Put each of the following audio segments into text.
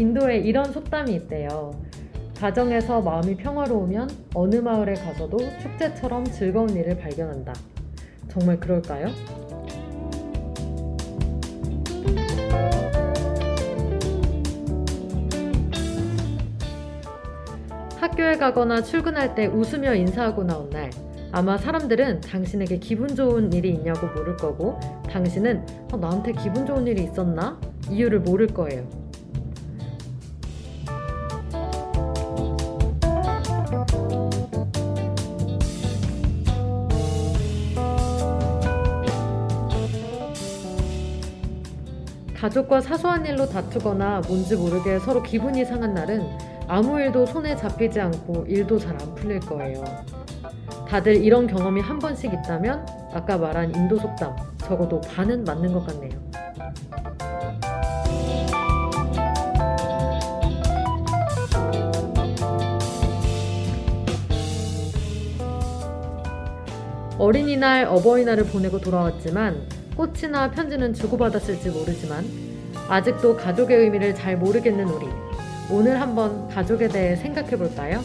인도에 이런 속담이 있대요. 가정에서 마음이 평화로우면 어느 마을에 가서도 축제처럼 즐거운 일을 발견한다. 정말 그럴까요? 학교에 가거나 출근할 때 웃으며 인사하고 나온 날, 아마 사람들은 당신에게 기분 좋은 일이 있냐고 물을 거고, 당신은 어, 나한테 기분 좋은 일이 있었나? 이유를 모를 거예요. 가족과 사소한 일로 다투거나 뭔지 모르게 서로 기분이 상한 날은 아무 일도 손에 잡히지 않고 일도 잘 안 풀릴 거예요. 다들 이런 경험이 한 번씩 있다면 아까 말한 인도 속담 적어도 반은 맞는 것 같네요. 어린이날, 어버이날을 보내고 돌아왔지만 꽃이나 편지는 주고받았을지 모르지만 아직도 가족의 의미를 잘 모르겠는 우리. 오늘 한번 가족에 대해 생각해 볼까요?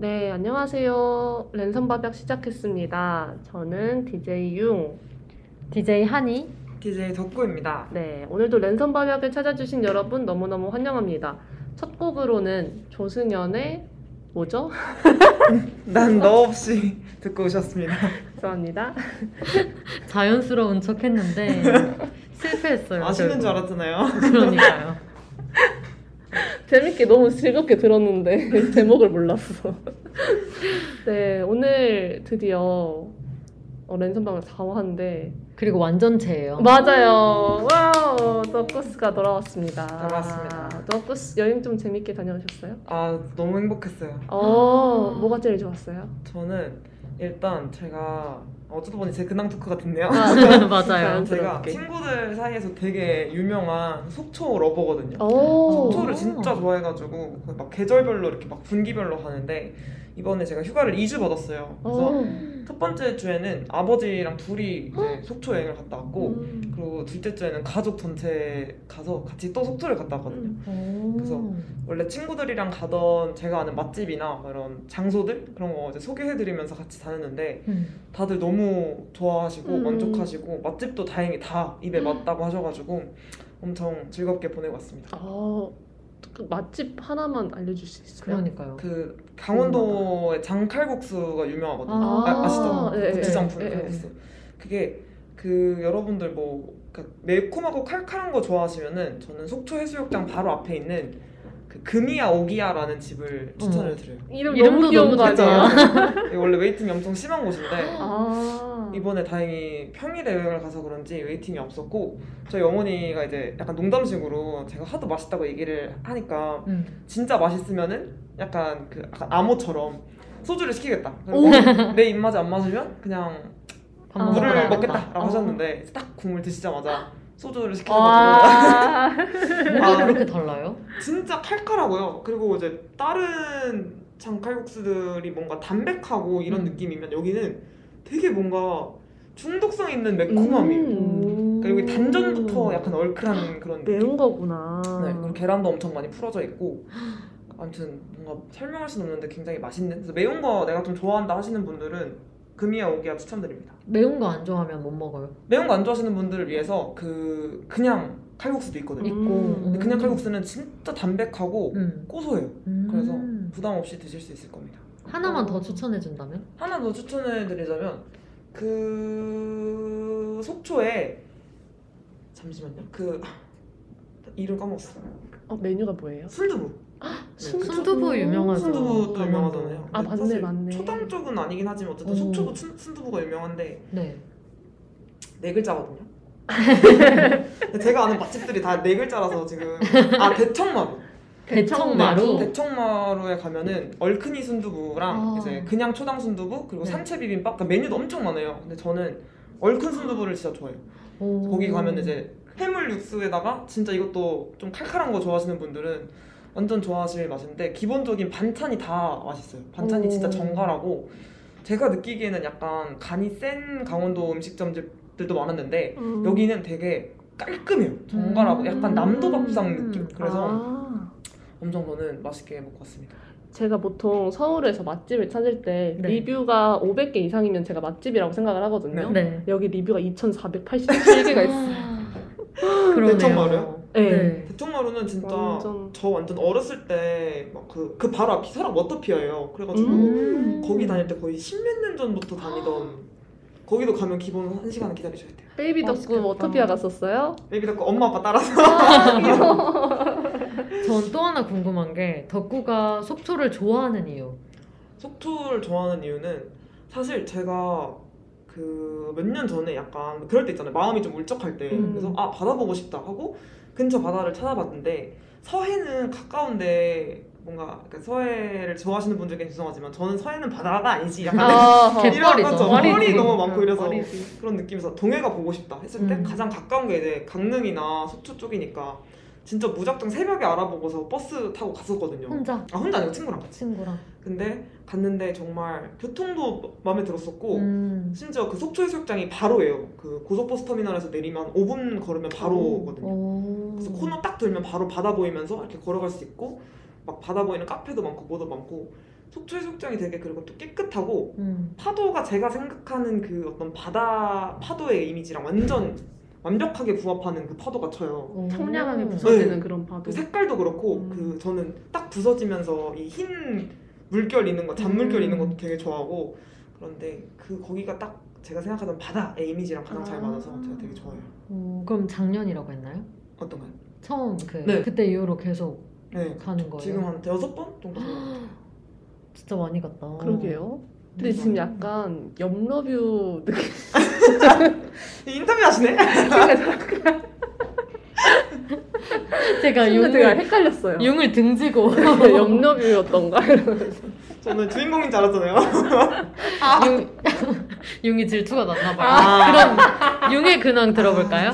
네, 안녕하세요. 랜선 밥약 시작했습니다. 저는 DJ 융. DJ 한이 DJ 덕구입니다. 네, 오늘도 랜선 밥약을 찾아주신 여러분 너무너무 환영합니다. 첫 곡으로는 조승연의 뭐죠? 난 너 없이 듣고 오셨습니다. 죄송합니다. 자연스러운 척 했는데 실패했어요. 아시는 줄 결국. 알았잖아요. 그러니까요. 재밌게 너무 즐겁게 들었는데 제목을 몰랐어. 네, 오늘 드디어 어, 랜선 밥약 4화 하는데 그리고 완전체예요. 맞아요. wow, 더쿠스가 돌아왔습니다. 돌아왔습니다. 더쿠스 여행 좀 재밌게 다녀오셨어요? 아 너무 행복했어요. 어, 뭐가 제일 좋았어요? 저는 일단 제가 어쩌다 보니 제 근황 토크 같은데요. 아, 맞아요. 제가. 친구들 사이에서 되게 유명한 속초 lover거든요. 오. 속초를 진짜 좋아해가지고 막 계절별로 이렇게 막 분기별로 가는데 이번에 제가 휴가를 2주 받았어요. 그래서 오. 첫 번째 주에는 아버지랑 둘이 이제 속초 여행을 갔다 왔고 음. 그리고 둘째 주에는 가족 전체 가서 같이 또 속초를 갔다 왔거든요. 오. 그래서 원래 친구들이랑 가던 제가 아는 맛집이나 이런 장소들 그런 거 이제 소개해드리면서 같이 다녔는데 음. 다들 너무 좋아하시고 음. 만족하시고 맛집도 다행히 다 입에 맞다고 하셔가지고 엄청 즐겁게 보내고 왔습니다. 어, 그 맛집 하나만 알려줄 수 있어요? 그러니까요. 그 강원도의 장칼국수가 유명하거든요. 아, 아, 아시죠? 네, 고추장 풍 네, 네, 칼국수. 그게 그 여러분들 뭐 그러니까 매콤하고 칼칼한 거 좋아하시면은 저는 속초 해수욕장 바로 앞에 있는 그 금이야 옥이야라는 집을 추천을 드려요. 이름 이름도 너무 귀여운 너무 거 아니에요? 이게 원래 waiting이 엄청 심한 곳인데 아. 이번에 다행히 평일에 여행을 가서 그런지 waiting이 없었고 저희 어머니가 이제 약간 농담식으로 제가 하도 맛있다고 얘기를 하니까 음. 진짜 맛있으면은 약간 그 약간 암호처럼 소주를 시키겠다. 오. 그리고 내 입맛에 안 맞으면 그냥 밥 물을. 먹겠다라고 어. 하셨는데 딱 국물 드시자마자 소주를 시켜가지고 와. 뭐가 그렇게 달라요? 진짜 칼칼하고요. 그리고 이제 다른 장칼국수들이 뭔가 담백하고 이런 음. 느낌이면 여기는 되게 뭔가 중독성 있는 매콤함이에요. 음. 그리고 여기 단전부터 약간 얼큰한 그런 느낌. 매운 거구나. 네, 그리고 계란도 엄청 많이 풀어져 있고 아무튼 뭔가 설명할 수는 없는데 굉장히 맛있는 그래서 매운 거 내가 좀 좋아한다 하시는 분들은 금이야 오기야 추천드립니다 매운 거 안 좋아하면 못 먹어요. 매운 거 안 좋아하시는 분들을 위해서 그 그냥 칼국수도 있거든요 있고. 음. 근데 음. 그냥 칼국수는 진짜 담백하고 음. 고소해요 음. 그래서 부담 없이 드실 수 있을 겁니다 하나만 어. 더 추천해 준다면? 하나 더 추천해 드리자면 그 속초에 잠시만요 그 이름 까먹었어. 어, 메뉴가 뭐예요? 순두부. 순두부. 순두부 유명하죠. 순두부도. 유명하잖아요. 아, 맞네, 맞네. 초당 쪽은 아니긴 하지만 어쨌든 오. 속초도 순, 순두부가 유명한데 네. 네 글자거든요. 제가 아는 맛집들이 다 네 글자라서 지금 아 대청마루. 대청마루. 대청마루에 가면은 얼큰이 순두부랑 아. 이제 그냥 초당 순두부 그리고 네. 산채 비빔밥 그러니까 메뉴도 엄청 많아요. 근데 저는 얼큰 순두부를 진짜 좋아해요. 오. 거기 가면 이제 해물 육수에다가 진짜 이것도 좀 칼칼한 거 좋아하시는 분들은 완전 좋아하실 맛인데 기본적인 반찬이 다 맛있어요. 반찬이 오. 진짜 정갈하고 제가 느끼기에는 약간 간이 센 강원도 음식점들도 많았는데 음. 여기는 되게 깔끔해요. 정갈하고 음. 약간 남도 밥상 느낌. 그래서 아. 엄청 저는 맛있게 먹고 왔습니다. 제가 보통 서울에서 맛집을 찾을 때 네. 리뷰가 500개 이상이면 제가 맛집이라고 생각을 하거든요. 네. 여기 리뷰가 2,487개가 있어요. 그러네요. 대청마루요? 네. 대청마루는 진짜 완전- 저 완전 어렸을 때 막그그 바로 앞이 설악 워터피아예요. 그래가지고 음. 거기 다닐 때 거의 십몇 년 전부터 다니던 거기도 가면 기본 한 시간은 기다리셔야 돼요. baby 덕구. 워터피아 갔었어요? baby 덕구 엄마 아빠 따라서 전또 하나 궁금한 게 덕구가 속초를 좋아하는 이유. 속초를 좋아하는 이유는 사실 제가 그 몇 년 전에 약간 그럴 때 있잖아요. 마음이 좀 울적할 때 음. 그래서 아 바다 보고 싶다 하고 근처 바다를 찾아봤는데 서해는 가까운데 뭔가 서해를 좋아하시는 분들께 죄송하지만 저는 서해는 바다가 아니지 약간 아, 개- 이런. 거죠. 뻘이 너무 많고 이래서 뻘이지. 그런 느낌에서 동해가 보고 싶다 했을 때 음. 가장 가까운 게 이제 강릉이나 속초 쪽이니까 진짜 무작정 새벽에 알아보고서 버스 타고 갔었거든요. 혼자 아 혼자 아니고 친구랑 같이. 친구랑. 근데 갔는데 정말 교통도 마음에 들었었고 음. 심지어 그 속초 해수욕장이 바로예요. 그 고속버스 터미널에서 내리면 5분 걸으면 바로거든요. 오. 그래서 코너 딱 들면 바로 바다 보이면서 이렇게 걸어갈 수 있고 막 바다 보이는 카페도 많고 뭐도 많고 속초 해수욕장이 되게 그리고 또 깨끗하고 음. 파도가 제가 생각하는 그 어떤 바다 파도의 이미지랑 완전 완벽하게 부합하는 그 파도가 쳐요. 오. 청량하게 부서지는 네. 그런 파도. 그 색깔도 그렇고 음. 그 저는 딱 부서지면서 이흰 물결 있는 거 잔물결 음. 있는 것도 되게 좋아하고 그런데 그 거기가 딱 제가 생각하던 바다의 이미지랑 가장 잘 아. 맞아서 제가 되게 좋아해요. 오, 그럼 작년이라고 했나요? 어떤가요? 처음 그 네. 그때 이후로 계속 네. 가는 거예요. 지금 한 대여섯 번 정도 같아요. 진짜 많이 갔다. 그러게요. 근데 음. 지금 약간 염러뷰 느낌. 인터뷰 하시네? 제가 순간 제가 융을 헷갈렸어요. 융을 등지고 이러면서. 저는 주인공인 줄 알았잖아요. 융, 융이 질투가 났나 봐요. 아. 그럼 융의 근황 들어볼까요?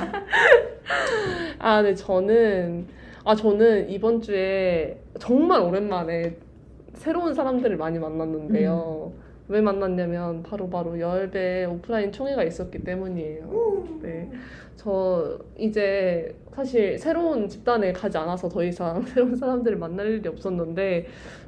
아, 네, 저는, 아, 저는 이번 주에 정말 오랜만에 새로운 사람들을 많이 만났는데요. 왜 만났냐면, 바로 바로 열배 오프라인 총회가 있었기 때문이에요. 네. 저 이제 사실 새로운 집단에 가지 않아서 더 이상 새로운 사람들을 만날 일이 없었는데,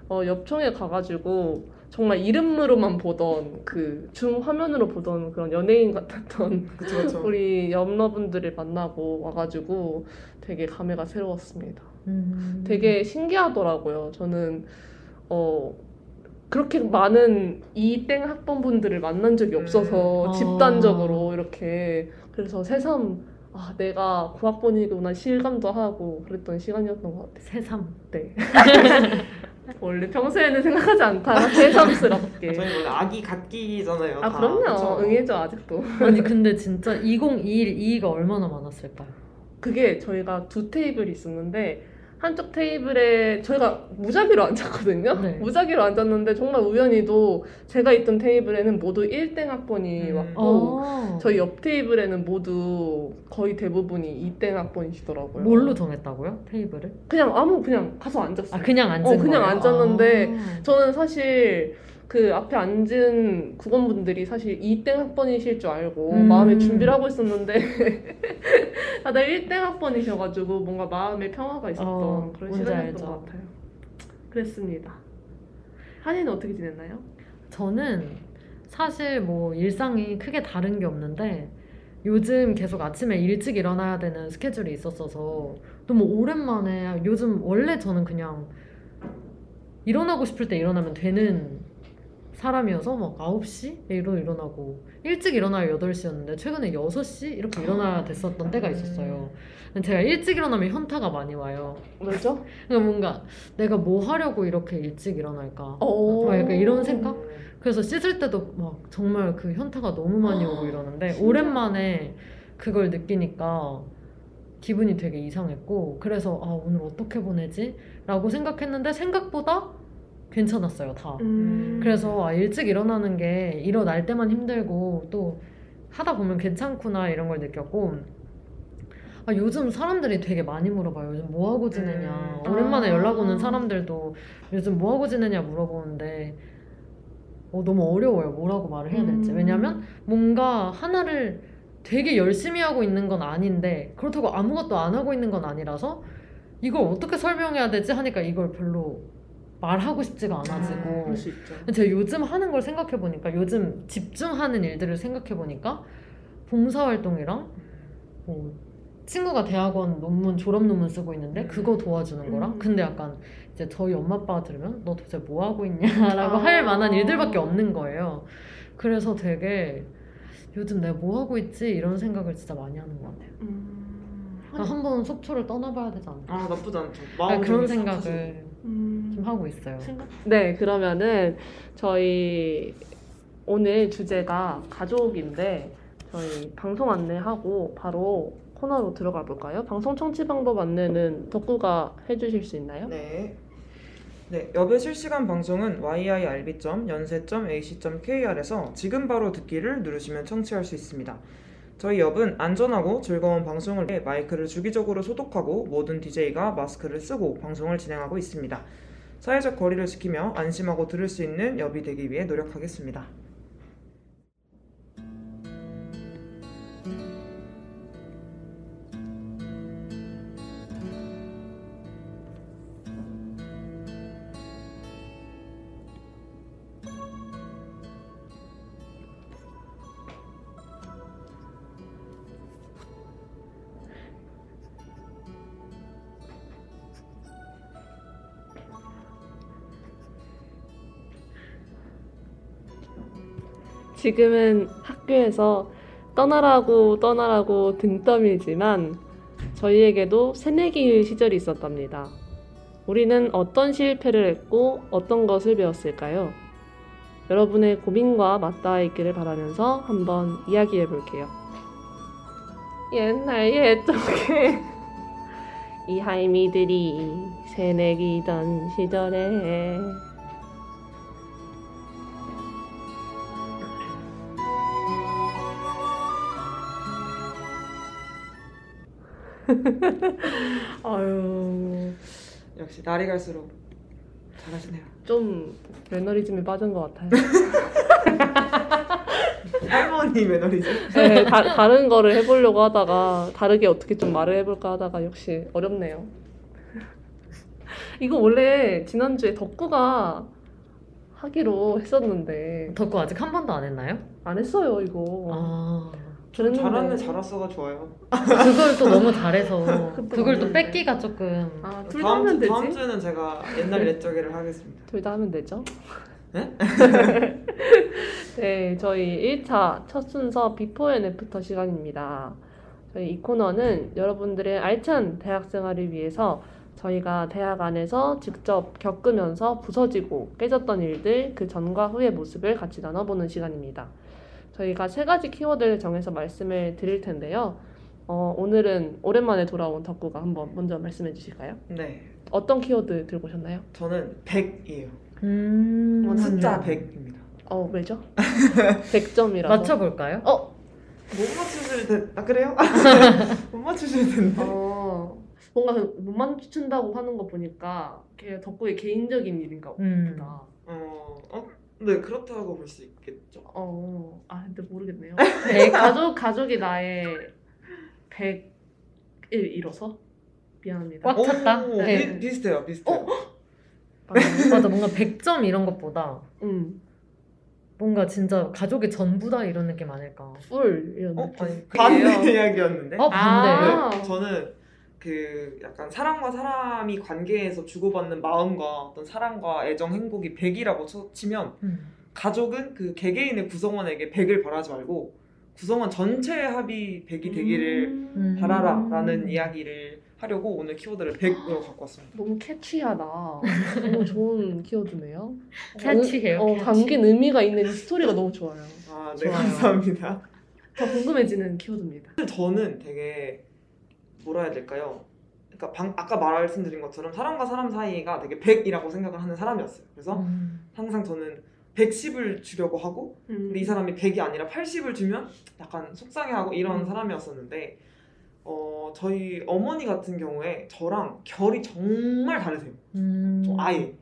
어, 옆 총회 가가지고, 정말 이름으로만 보던 그 줌 화면으로 보던 그런 연예인 같았던 그쵸 그쵸. 우리 염러분들을 만나고 와가지고 되게 감회가 새로웠습니다. 음. 되게 신기하더라고요. 저는 어 그렇게 많은 이땡 학번분들을 만난 적이 없어서 음. 집단적으로 이렇게 그래서 새삼 아 내가 고학번이구나 실감도 하고 그랬던 시간이었던 것 같아요. 새삼. 네. 원래 평소에는 생각하지 않다가 새삼스럽게. 저희 원래 아기 갓기잖아요. 아 다. 그럼요. 그쵸? 응애죠 아직도. 아니 근데 진짜 2021 2가 얼마나 많았을까요? 그게 저희가 두 테이블이 있었는데 한쪽 테이블에 저희가 무작위로 앉았거든요. 네. 무작위로 앉았는데 정말 우연히도 제가 있던 테이블에는 모두 1땡 학번이 음. 왔고 어. 저희 옆 테이블에는 모두 거의 대부분이 2땡 학번이시더라고요. 뭘로 정했다고요? 테이블을? 그냥 아무 그냥 가서 앉았어요. 아 그냥 앉은 어, 그냥 거예요? 앉았는데 아. 저는 사실 그 앞에 앉은 국원분들이 사실 2땡 학번이실 줄 알고 음. 마음의 준비를 하고 있었는데 다들 1땡 학번이셔가지고 뭔가 마음의 평화가 있었던 어, 그런 시간이었던 알죠. 것 같아요. 그랬습니다. 한이는 어떻게 지냈나요? 저는 사실 뭐 일상이 크게 다른 게 없는데 요즘 계속 아침에 일찍 일어나야 되는 스케줄이 있었어서 너무 오랜만에 요즘 원래 저는 그냥 일어나고 싶을 때 일어나면 되는 사람이어서 막 9시로 일어나고 일찍 일어나야 8시였는데 최근에 6시 이렇게 일어나야 됐었던 때가 있었어요. 근데 제가 일찍 일어나면 현타가 많이 와요. 왜죠? 그러니까 뭔가 내가 뭐 하려고 이렇게 일찍 일어날까? 어. 막 약간 이런 생각? 그래서 씻을 때도 막 정말 그 현타가 너무 많이 오고 이러는데 신기하다. 오랜만에 그걸 느끼니까 기분이 되게 이상했고 그래서 아 오늘 어떻게 보내지? 라고 생각했는데 생각보다 괜찮았어요 다 음. 그래서 아, 일찍 일어나는 게 일어날 때만 힘들고 또 하다 보면 괜찮구나 이런 걸 느꼈고 아, 요즘 사람들이 되게 많이 물어봐요. 요즘 뭐 하고 지내냐. 음. 오랜만에 아. 연락 오는 사람들도 요즘 뭐 하고 지내냐 물어보는데 어, 너무 어려워요. 뭐라고 말을 해야 될지. 음. 왜냐면 뭔가 하나를 되게 열심히 하고 있는 건 아닌데 그렇다고 아무것도 안 하고 있는 건 아니라서 이걸 어떻게 설명해야 되지 하니까 이걸 별로 말하고 싶지가 않아지고 그럴 수 있죠. 제가 요즘 하는 걸 생각해 보니까 요즘 집중하는 일들을 생각해 보니까 봉사활동이랑 뭐 친구가 대학원 논문 졸업 논문 쓰고 있는데 그거 도와주는 거랑 음. 근데 약간 이제 저희 엄마 아빠가 들으면 너 도대체 뭐 하고 있냐라고 아. 할 만한 일들밖에 없는 거예요. 그래서 되게 요즘 내가 뭐 하고 있지 이런 생각을 진짜 많이 하는 것 같아요. 음. 그러니까 한번 속초를 떠나봐야 되지 않나? 아 나쁘지 않죠. 아, 마음 그런. 생각을 음. 좀 하고 있어요. 네, 그러면은 저희 오늘 주제가 가족인데 저희 방송 안내하고 바로 코너로 들어가 볼까요? 방송 청취 방법 안내는 덕구가 해주실 수 있나요? 네. 네, 여배 실시간 방송은 yirb.연세.ac.kr에서 지금 바로 듣기를 누르시면 청취할 수 있습니다. 저희 엽은 안전하고 즐거운 방송을 위해 마이크를 주기적으로 소독하고 모든 DJ가 마스크를 쓰고 방송을 진행하고 있습니다. 사회적 거리를 지키며 안심하고 들을 수 있는 엽이 되기 위해 노력하겠습니다. 지금은 학교에서 떠나라고 떠나라고 등 떠밀지만 저희에게도 새내기 시절이 있었답니다. 우리는 어떤 실패를 했고 어떤 것을 배웠을까요? 여러분의 고민과 맞닿아 있기를 바라면서 한번 이야기해 볼게요. 옛날 옛적에 이 할미들이 새내기던 시절에 아유 역시 날이 갈수록 잘하시네요. 좀 매너리즘에 빠진 것 같아요. 할머니 매너리즘. 네, 다, 다른 거를 해보려고 하다가 다르게 어떻게 좀 말을 해볼까 하다가 역시 어렵네요. 이거 원래 지난주에 덕구가 하기로 했었는데 덕구 아직 한 번도 안 했나요? 안 했어요 이거. 아 그랬는데 잘하는 잘았어가 좋아요. 그걸 또 너무 잘해서 그걸 또. 뺏기가 조금 아, 둘다 다음 하면 주 되지. 다음 주에는 제가 옛날 옛적이를 하겠습니다. 둘 다 하면 되죠. 네? 네, 저희 1차 첫 순서 before and after 시간입니다. 저희 이 코너는 여러분들의 알찬 대학 생활을 위해서 저희가 대학 안에서 직접 겪으면서 부서지고 깨졌던 일들 그 전과 후의 모습을 같이 나눠보는 시간입니다. 저희가 세 가지 키워드를 정해서 말씀을 드릴 텐데요. 어, 오늘은 오랜만에 돌아온 덕구가 한번 먼저 말씀해 주실까요? 네, 어떤 키워드 들고 오셨나요? 저는 100이에요. 음 숫자 100입니다. 어, 왜죠? 100점이라서. 맞춰볼까요? 어, 못 맞추실 텐, 아 그래요? 못 맞추실 텐데. 어, 뭔가 그못 맞춘다고 하는 거 보니까 걔 덕구의 개인적인 일인가 음. 보다. 어, 어, 네 그렇다고 볼 수 있겠죠. 어, 아 근데 모르겠네요. 백. 가족 가족이 나의 100을 이뤄서 미안합니다. 꽉 찼다? 오, 네. 비, 비슷해요, 비슷해요. 맞아요. 맞아 뭔가 100점 이런 것보다 음, 뭔가 진짜 가족이 전부다 이런 느낌 아닐까 full 이런 어, 느낌. 아니 반대 이야기였는데. 어 반대 아. 네, 저는 그 약간 사람과 사람이 관계에서 주고받는 마음과 어떤 사랑과 애정, 행복이 100이라고 쳐, 치면 음. 가족은 그 개개인의 구성원에게 100을 바라지 말고 구성원 전체의 합이 100이 되기를 음. 바라라 라는 이야기를 하려고 오늘 키워드를 100으로 갖고 왔습니다. 너무 catch하다. 너무 좋은 키워드네요. catch해요, 어, catch. 담긴 의미가 있는 스토리가 너무 좋아요. 아, 네, 좋아요. 감사합니다. 더 궁금해지는 키워드입니다. 저는 되게 뭐라 해야 될까요? 그러니까 방- 아까 말씀드린 것처럼 사람과 사람 사이가 되게 100이라고 생각을 하는 사람이었어요. 그래서 음. 항상 저는 110을 주려고 하고 근데 이 사람이 100이 아니라 80을 주면 약간 속상해하고 이런 음. 사람이었었는데 어, 저희 어머니 같은 경우에 저랑 결이 정말 다르세요. 음. 저 아예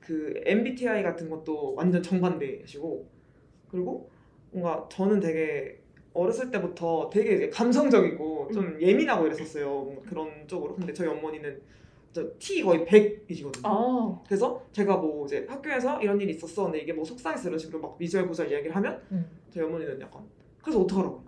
그 MBTI 같은 것도 완전 정반대시고 그리고 뭔가 저는 되게 어렸을 때부터 되게 이제 감성적이고 좀 예민하고 이랬었어요. 그런 쪽으로. 근데 저희 어머니는 저 T 거의 100이시거든요. 아, 그래서 제가 뭐 이제 학교에서 이런 일이 있었어. 근데 이게 뭐 속상해서 이런 식으로 막 고주알 이야기를 하면 음. 저희 어머니는 약간 그래서 어떡하라고.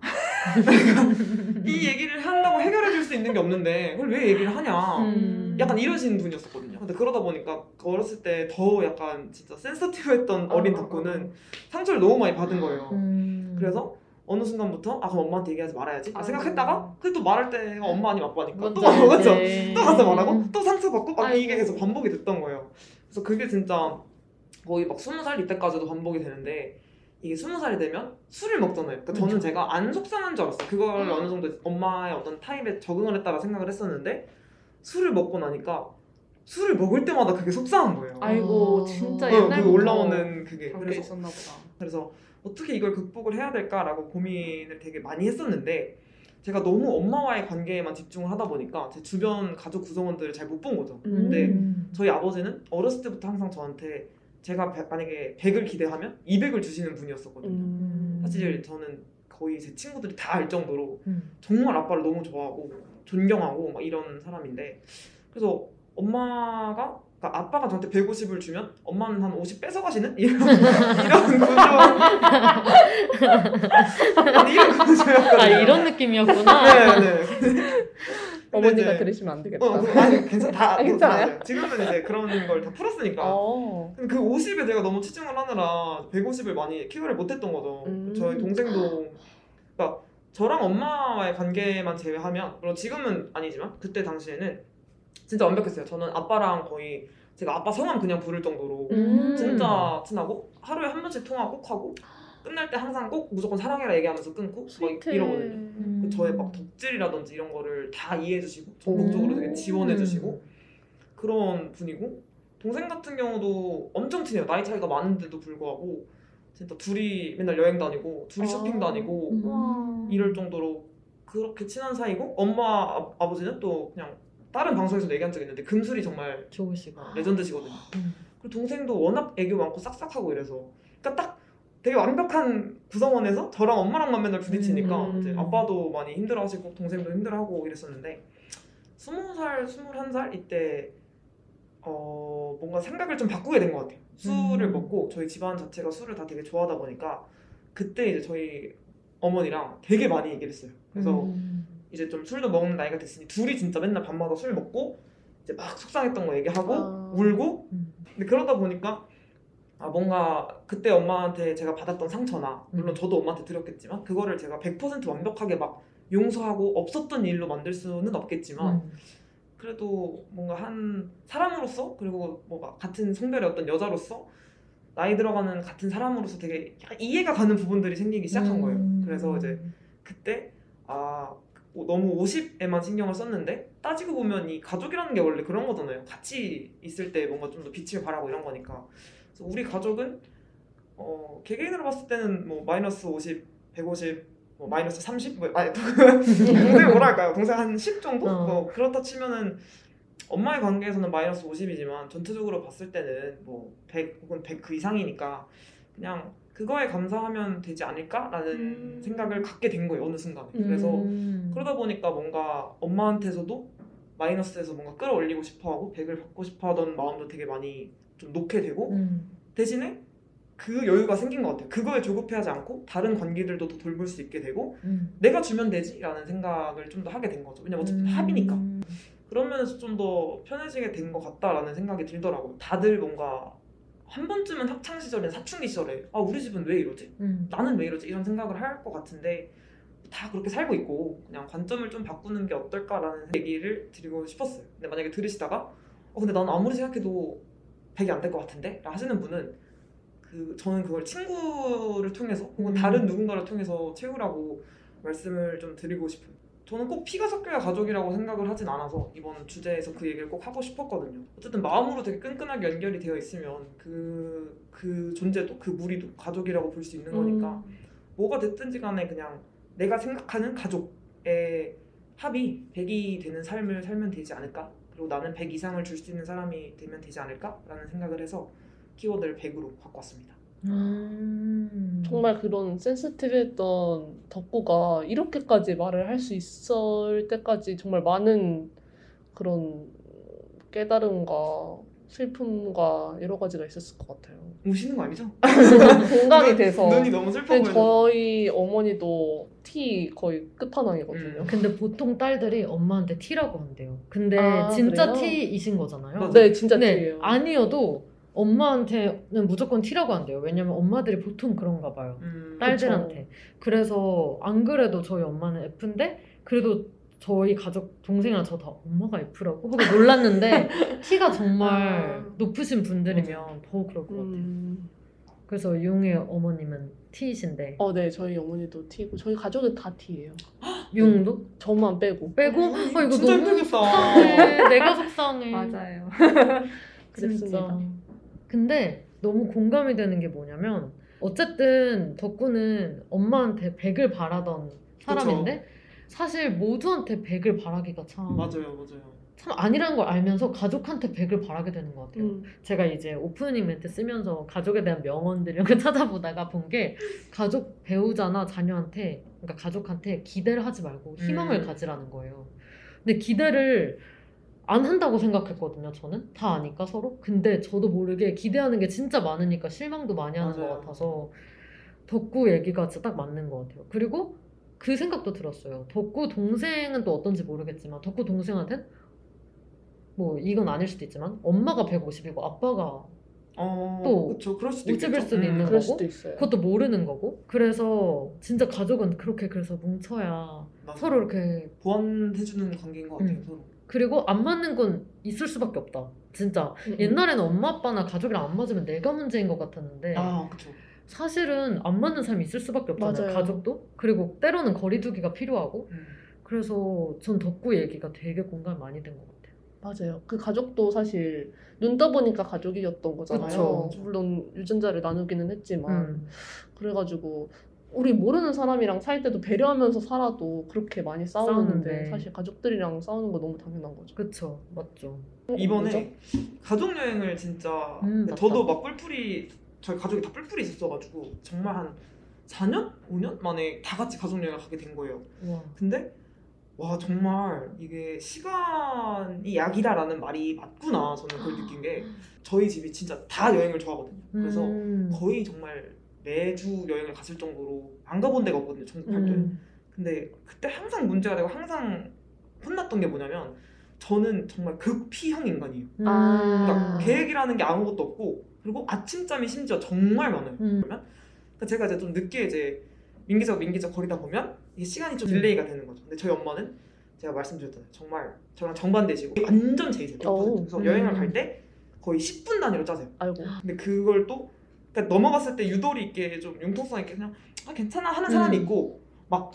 이 얘기를 한다고 해결해 줄 수 있는 게 없는데 그걸 왜 얘기를 하냐. 음. 약간 이러시는 분이었었거든요. 근데 그러다 보니까 어렸을 때 더 약간 진짜 센서티브했던 어린 어, 어, 덕후는 상처를 너무 많이 받은 거예요. 음. 그래서 어느 순간부터 아 그럼 엄마한테 얘기하지 말아야지 아, 아. 생각했다가 근데 또 말할 때가 엄마 아니면 아빠니까 또 알지. 그렇죠. 또 가서 말하고 음. 또 상처받고 아, 아이고. 이게 계속 반복이 됐던 거예요. 그래서 그게 진짜 거의 막 스무 살 이때까지도 반복이 되는데 이게 스무 살이 되면 술을 먹잖아요. 그러니까 저는 그렇죠. 제가 안 속상한 줄 알았어요. 그걸 어느 정도 엄마의 어떤 타입에 적응을 했다가 생각을 했었는데 술을 먹고 나니까 술을 먹을 때마다 그게 속상한 거예요. 아이고 어. 진짜 어, 옛날부터 그 올라오는 그게 게 그래서 있었나 보다. 그래서 어떻게 이걸 극복을 해야 될까라고 고민을 되게 많이 했었는데 제가 너무 엄마와의 관계에만 집중을 하다 보니까 제 주변 가족 구성원들을 잘 못 본 거죠. 근데 음. 저희 아버지는 어렸을 때부터 항상 저한테 제가 배- 만약에 100을 기대하면 200을 주시는 분이었었거든요. 음. 사실 저는 거의 제 친구들이 다 알 정도로 음. 정말 아빠를 너무 좋아하고 존경하고 막 이런 사람인데 그래서 엄마가 그러니까 아빠가 저한테 150을 주면 엄마는 한 50 뺏어가시는 이런 이런 구조 아니, 이런 구조였거든요. 아 이런 느낌이었구나. 네 네. 어머니가 이제- 들으시면 안 되겠다. 어, 그- 아니 괜찮 다 아, 괜찮아요? 다 지금은 이제 그런 걸 다 풀었으니까. 어. 근데 그 50에 제가 너무 치중을 하느라 150을 많이 키워를 못했던 거죠. 음. 저희 동생도 그러니까 저랑 엄마와의 관계만 제외하면 물론 지금은 아니지만 그때 당시에는 진짜 완벽했어요. 저는 아빠랑 거의 제가 아빠 성함 그냥 부를 정도로 음. 진짜 친하고 하루에 한 번씩 통화 꼭 하고 끝날 때 항상 꼭 무조건 사랑해라 얘기하면서 끊고 막 스위트해. 이러거든요. 음. 그 저의 막 덕질이라든지 이런 거를 다 이해해주시고 적극적으로 되게 지원해주시고 그런 분이고 동생 같은 경우도 엄청 친해요. 나이 차이가 많은데도 불구하고 진짜 둘이 맨날 여행 다니고 둘이 아. 쇼핑 다니고 음. 와. 이럴 정도로 그렇게 친한 사이고 엄마 아, 아버지는 또 그냥 다른 방송에서 얘기한 적이 있는데 금술이 정말 좋으시고. 레전드시거든요. 음. 그리고 동생도 워낙 애교 많고 싹싹하고 이래서 그러니까 딱 되게 완벽한 구성원에서 저랑 엄마랑만 맨날 부딪히니까 음. 이제 아빠도 많이 힘들어하시고 동생도 힘들어하고 이랬었는데 스무 살 스물한 살 이때 어 뭔가 생각을 좀 바꾸게 된 것 같아요. 술을 음. 먹고 저희 집안 자체가 술을 다 되게 좋아하다 보니까 그때 이제 저희 어머니랑 되게 많이 얘기를 했어요. 그래서 음. 이제 좀 술도 먹는 나이가 됐으니 둘이 진짜 맨날 밤마다 술 먹고 이제 막 속상했던 거 얘기하고 아. 울고 음. 근데 그러다 보니까 아 뭔가 그때 엄마한테 제가 받았던 상처나 물론 음. 저도 엄마한테 드렸겠지만 그거를 제가 100% 완벽하게 막 용서하고 없었던 일로 만들 수는 없겠지만 음. 그래도 뭔가 한 사람으로서 그리고 뭐 같은 성별의 어떤 여자로서 나이 들어가는 같은 사람으로서 되게 이해가 가는 부분들이 생기기 시작한 거예요. 음. 그래서 이제 그때 아 너무 50에만 신경을 썼는데 따지고 보면 이 가족이라는 게 원래 그런 거잖아요. 같이 있을 때 뭔가 좀 더 빛을 발하고 이런 거니까. 그래서 우리 가족은 어 개개인으로 봤을 때는 뭐 마이너스 50, 150, 뭐 마이너스 30, 뭐 아니 동생 뭐라 할까요? 동생 한 10 정도? 어. 뭐 그렇다 치면은 엄마의 관계에서는 마이너스 50이지만 전체적으로 봤을 때는 뭐 100 혹은 100 그 이상이니까 그냥 그거에 감사하면 되지 않을까라는 음. 생각을 갖게 된 거예요 어느 순간에 그래서 음. 그러다 보니까 뭔가 엄마한테서도 마이너스에서 뭔가 끌어올리고 싶어하고 100을 받고 싶어하던 마음도 되게 많이 좀 놓게 되고 음. 대신에 그 여유가 생긴 것 같아요 그거에 조급해하지 않고 다른 관계들도 더 돌볼 수 있게 되고 음. 내가 주면 되지라는 생각을 좀 더 하게 된 거죠 왜냐면 어차피 음. 합이니까 그런 면에서 좀 더 편해지게 된 것 같다라는 생각이 들더라고요. 다들 뭔가 한 번쯤은 학창 시절에 사춘기 시절에 아 우리 집은 왜 이러지? 음. 나는 왜 이러지? 이런 생각을 할 것 같은데 다 그렇게 살고 있고 그냥 관점을 좀 바꾸는 게 어떨까라는 얘기를 드리고 싶었어요. 근데 만약에 들으시다가 어 근데 난 아무리 생각해도 100이 안 될 것 같은데? 하시는 분은 그 저는 그걸 친구를 통해서 혹은 음. 다른 누군가를 통해서 채우라고 말씀을 좀 드리고 싶어요. 저는 꼭 피가 섞여야 가족이라고 생각을 하진 않아서 이번 주제에서 그 얘기를 꼭 하고 싶었거든요. 어쨌든 마음으로 되게 끈끈하게 연결이 되어 있으면 그, 그 존재도 그 무리도 가족이라고 볼 수 있는 거니까 음. 뭐가 됐든지 간에 그냥 내가 생각하는 가족의 합이 100이 되는 삶을 살면 되지 않을까? 그리고 나는 100 이상을 줄 수 있는 사람이 되면 되지 않을까? 라는 생각을 해서 키워드를 100으로 갖고 왔습니다. 음. 정말 그런 센스티브했던 덕구가 이렇게까지 말을 할 수 있을 때까지 정말 많은 그런 깨달음과 슬픔과 여러 가지가 있었을 것 같아요. 우시는 거 아니죠? 공감이 눈- 돼서. 눈이 너무 슬퍼 보여요. 저희 어머니도 티 거의 끝판왕이거든요. 음. 근데 보통 딸들이 엄마한테 T라고 한대요. 근데 아, 진짜 그래요? T이신 거잖아요. 맞아요. 네, 진짜 네, 티예요. 아니어도 엄마한테는 무조건 T라고 한대요. 왜냐면 엄마들이 보통 그런가 봐요. 음, 딸들한테. 그래서 안 그래도 저희 엄마는 F인데 그래도 저희 가족 동생이랑 저 다 엄마가 F라고 하고 놀랐는데 T가 정말 아. 높으신 분들이면 더 그럴 것 같아요. 음. 그래서 융의 어머님은 T이신데 어, 네, 저희 어머니도 T고 저희 가족은 다 T예요. 융도 저만 빼고. 빼고 어, 아 이거 진짜 너무 힘들겠다. 속상해. 내가 속상해. 맞아요. 그랬습니다. 근데 너무 공감이 되는 게 뭐냐면 어쨌든 덕구는 엄마한테 100을 바라던 사람인데 사실 모두한테 100을 바라기가 참, 맞아요, 맞아요. 참 아니라는 걸 알면서 가족한테 100을 바라게 되는 것 같아요. 음. 제가 이제 오프닝 멘트 쓰면서 가족에 대한 명언들 이런 거 찾아보다가 본 게 가족 배우자나 자녀한테 그러니까 가족한테 기대를 하지 말고 희망을 음. 가지라는 거예요. 근데 기대를 안 한다고 생각했거든요. 저는 다 아니까 서로. 근데 저도 모르게 기대하는 게 진짜 많으니까 실망도 많이 하는 맞아요. 것 같아서 덕구 얘기가 진짜 딱 맞는 것 같아요. 그리고 그 생각도 들었어요. 덕구 동생은 또 어떤지 모르겠지만 덕구 동생한테는 뭐 이건 아닐 수도 있지만 엄마가 150이고 아빠가 어, 또 그쵸, 그럴 수도 우찌일 있겠죠. 수도 있는 그럴 거고? 수도 있어요. 그것도 모르는 거고 그래서 진짜 가족은 그렇게 그래서 뭉쳐야 맞아요. 서로 이렇게 보완해주는 관계인 것 같아요, 음. 서로. 그리고 안 맞는 건 있을 수밖에 없다 진짜 음. 옛날에는 엄마 아빠나 가족이랑 안 맞으면 내가 문제인 것 같았는데 아. 사실은 안 맞는 사람이 있을 수밖에 없잖아요 맞아요. 가족도 그리고 때로는 거리두기가 필요하고 음. 그래서 전 덕구 얘기가 되게 공감 많이 된 것 같아요 맞아요. 그 가족도 사실 눈 떠보니까 가족이었던 거잖아요. 그쵸. 물론 유전자를 나누기는 했지만 음. 그래가지고 우리 모르는 사람이랑 살 때도 배려하면서 살아도 그렇게 많이 싸우는데 싸우는데. 사실 가족들이랑 싸우는 거 너무 당연한 거죠. 그쵸 맞죠 이번에 가족 여행을 진짜 음, 맞다. 저도 막 뿔뿔이 저희 가족이 다 뿔뿔이 있었어가지고 정말 한 4년? 5년 만에 다 같이 가족 여행을 가게 된 거예요. 와 근데 와 정말 이게 시간이 약이다라는 말이 맞구나 저는 그걸 느낀 게 저희 집이 진짜 다 여행을 좋아하거든요. 그래서 음. 거의 정말 매주 여행을 갔을 정도로 안 가본 데가 없거든요. 전국 팔도에. 음. 근데 그때 항상 문제가 되고 항상 혼났던 게 뭐냐면 저는 정말 극P형 인간이에요. 아. 그러니까 계획이라는 게 아무것도 없고 그리고 아침잠이 심지어 정말 많아요. 음. 그러니까 제가 이제 좀 늦게 이제 민기적 민기적 거리다 보면 이게 시간이 좀 음. delay가 되는 거죠. 근데 저희 엄마는 제가 말씀드렸잖아요. 정말 저랑 정반대시고 완전 J세요. 오. 그래서 음. 여행을 갈 때 거의 10분 단위로 짜세요. 아이고. 근데 그걸 또 그러니까 넘어갔을 때 유도리 있게 좀 융통성 있게 그냥 아 괜찮아 하는 사람이 음. 있고 막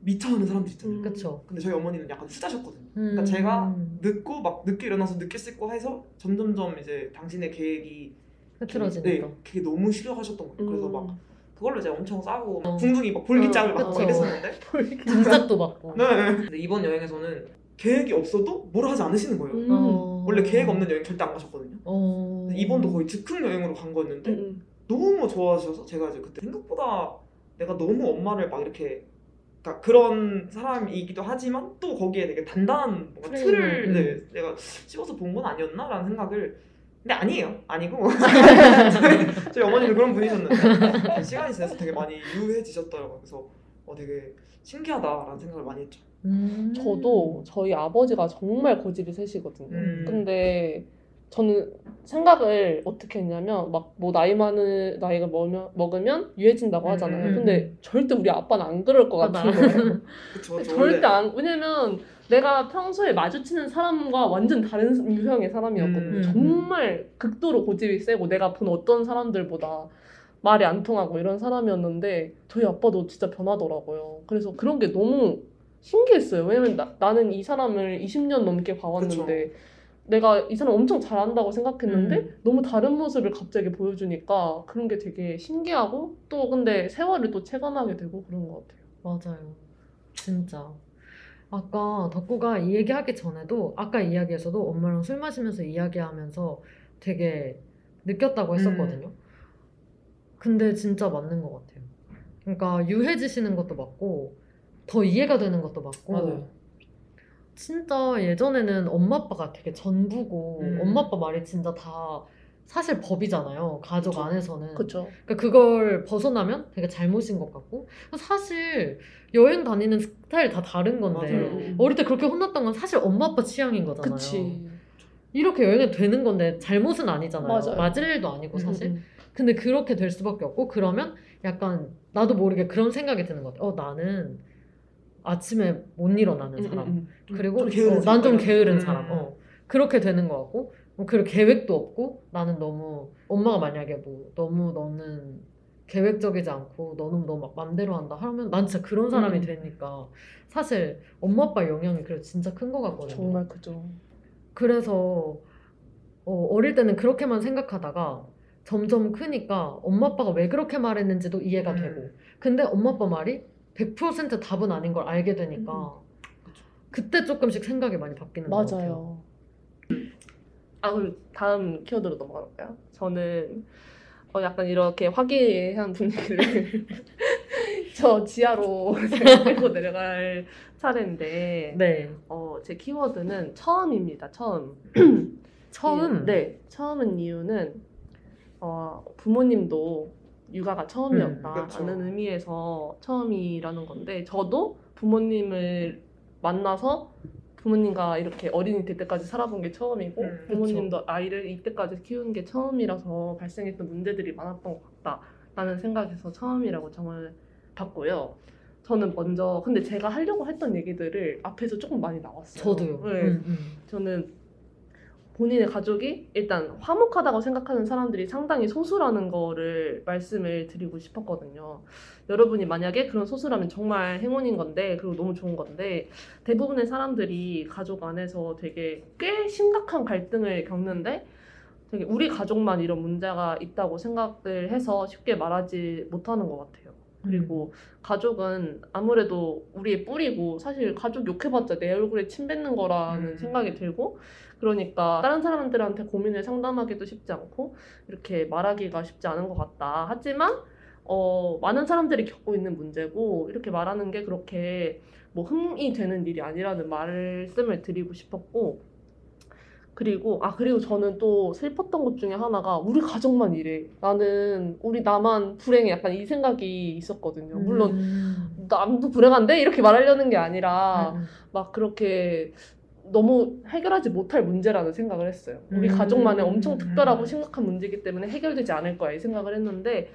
미쳐하는 사람들 있잖아요. 음. 그쵸 근데 저희 어머니는 약간 후자셨거든요. 음. 그러니까 제가 늦고 막 늦게 일어나서 늦게 씻고 해서 점점점 이제 당신의 계획이 흐트러지니까 네, 그게 너무 싫어하셨던 거예요. 그래서 음. 막 그걸로 이제 엄청 싸고 막 어. 붕둥이 막 볼기짝을 어, 맞고. 이랬었는데 등짝도 맞고 네. 근데 이번 여행에서는 계획이 없어도 뭘 하지 않으시는 거예요. 음. 어. 원래 계획 없는 여행 절대 안 가셨거든요. 어. 이번도 거의 즉흥 여행으로 간 거였는데 음. 너무 좋아하셔서 제가 이제 그때 생각보다 내가 너무 엄마를 막 이렇게 그러니까 그런 사람이기도 하지만 또 거기에 되게 단단한 뭔가 틀을 음. 네, 내가 씹어서 본 건 아니었나라는 생각을 근데 아니에요 아니고 저희, 저희 어머니는 그런 분이셨는데 시간이 지나서 되게 많이 유해지셨더라고요 그래서 어 되게 신기하다라는 생각을 많이 했죠 음. 저도 저희 아버지가 정말 고집이 세시거든요. 음. 근데 저는 생각을 어떻게 했냐면 막 뭐 나이 많은 나이가 먹으면, 먹으면 유해진다고 하잖아요. 음, 근데 음. 절대 우리 아빠는 안 그럴 것. 그쵸, 저 절대 안 왜냐면 내가 평소에 마주치는 사람과 완전 다른 유형의 사람이었거든요. 음. 정말 극도로 고집이 세고 내가 본 어떤 사람들보다 말이 안 통하고 이런 사람이었는데 저희 아빠도 진짜 변하더라고요. 그래서 그런 게 너무 신기했어요. 왜냐면 나, 나는 이 사람을 20년 넘게 봐왔는데 내가 이 사람 엄청 잘한다고 생각했는데 음. 너무 다른 모습을 갑자기 보여주니까 그런 게 되게 신기하고 또 근데 세월을 또 체감하게 되고 그런 것 같아요. 맞아요. 진짜. 아까 덕구가 이 얘기하기 전에도 아까 이야기에서도 엄마랑 술 마시면서 이야기하면서 되게 느꼈다고 했었거든요. 근데 진짜 맞는 것 같아요. 그러니까 유해지시는 것도 맞고 더 이해가 되는 것도 맞고 맞아요. 진짜 예전에는 엄마 아빠가 되게 전부고 음. 엄마 아빠 말이 진짜 다 사실 법이잖아요. 가족 그쵸. 안에서는. 그렇죠. 그러니까 그걸 벗어나면 되게 잘못인 것 같고 사실 여행 다니는 스타일 다 다른 건데 맞아요. 어릴 때 그렇게 혼났던 건 사실 엄마 아빠 취향인 거잖아요. 그치. 이렇게 여행이 되는 건데 잘못은 아니잖아요. 맞아요. 맞을 일도 아니고 사실. 음, 음. 근데 그렇게 될 수밖에 없고 그러면 약간 나도 모르게 그런 생각이 드는 것 같아. 어 나는 아침에 못 일어나는 음, 사람. 음, 음. 그리고 난 좀. 게으른 음. 사람. 어. 그렇게 되는 것 같고 뭐 그리고 계획도 없고 나는 너무 엄마가 만약에 뭐 너무 너는 계획적이지 않고 너는 너무 막 맘대로 한다 하면 난 진짜 그런 사람이 음. 되니까 사실 엄마 아빠 영향이 그래도 진짜 큰 것 같거든요. 정말 그죠. 그래서 어, 어릴 때는 그렇게만 생각하다가 점점 크니까 엄마 아빠가 왜 그렇게 말했는지도 이해가 음. 되고 근데 엄마 아빠 말이 100% 답은 아닌 걸 알게 되니까 음. 그때 조금씩 생각이 많이 바뀌는 것 같아요. 맞아요. 아 그럼 다음 키워드로 넘어갈까요? 저는 어, 약간 이렇게 화기애애한 분위기를 저 지하로 끌고 내려갈 차례인데 네. 어, 제 키워드는 처음입니다. 처음. 처음. 이- 네, 처음은 이유는 어, 부모님도 육아가 처음이었다라는 음, 그쵸. 의미에서 처음이라는 건데 저도 부모님을 만나서 부모님과 이렇게 어린이 될 때까지 살아본 게 처음이고 음, 그쵸. 부모님도 아이를 이때까지 키우는 게 처음이라서 발생했던 문제들이 많았던 것 같다라는 생각에서 처음이라고 정을 봤고요. 저는 먼저 근데 제가 하려고 했던 얘기들을 앞에서 조금 많이 나왔어요. 저도요. 네. 음, 음. 저는 본인의 가족이 일단 화목하다고 생각하는 사람들이 상당히 소수라는 거를 말씀을 드리고 싶었거든요. 여러분이 만약에 그런 소수라면 정말 행운인 건데, 그리고 너무 좋은 건데, 대부분의 사람들이 가족 안에서 되게 꽤 심각한 갈등을 겪는데, 되게 우리 가족만 이런 문제가 있다고 생각을 해서 쉽게 말하지 못하는 것 같아요. 그리고 가족은 아무래도 우리의 뿌리고 사실 가족 욕해봤자 내 얼굴에 침 뱉는 거라는 음. 생각이 들고 그러니까 다른 사람들한테 고민을 상담하기도 쉽지 않고 이렇게 말하기가 쉽지 않은 것 같다. 하지만 어, 많은 사람들이 겪고 있는 문제고 이렇게 말하는 게 그렇게 뭐 흠이 되는 일이 아니라는 말씀을 드리고 싶었고 그리고 아 그리고 저는 또 슬펐던 것 중에 하나가 우리 가족만 이래 나는 우리 나만 불행해 약간 이 생각이 있었거든요 물론 음. 남도 불행한데 이렇게 말하려는 게 아니라 음, 막 그렇게 너무 해결하지 못할 문제라는 생각을 했어요. 우리 음. 가족만의 엄청 특별하고 음. 심각한 문제이기 때문에 해결되지 않을 거야 이 생각을 했는데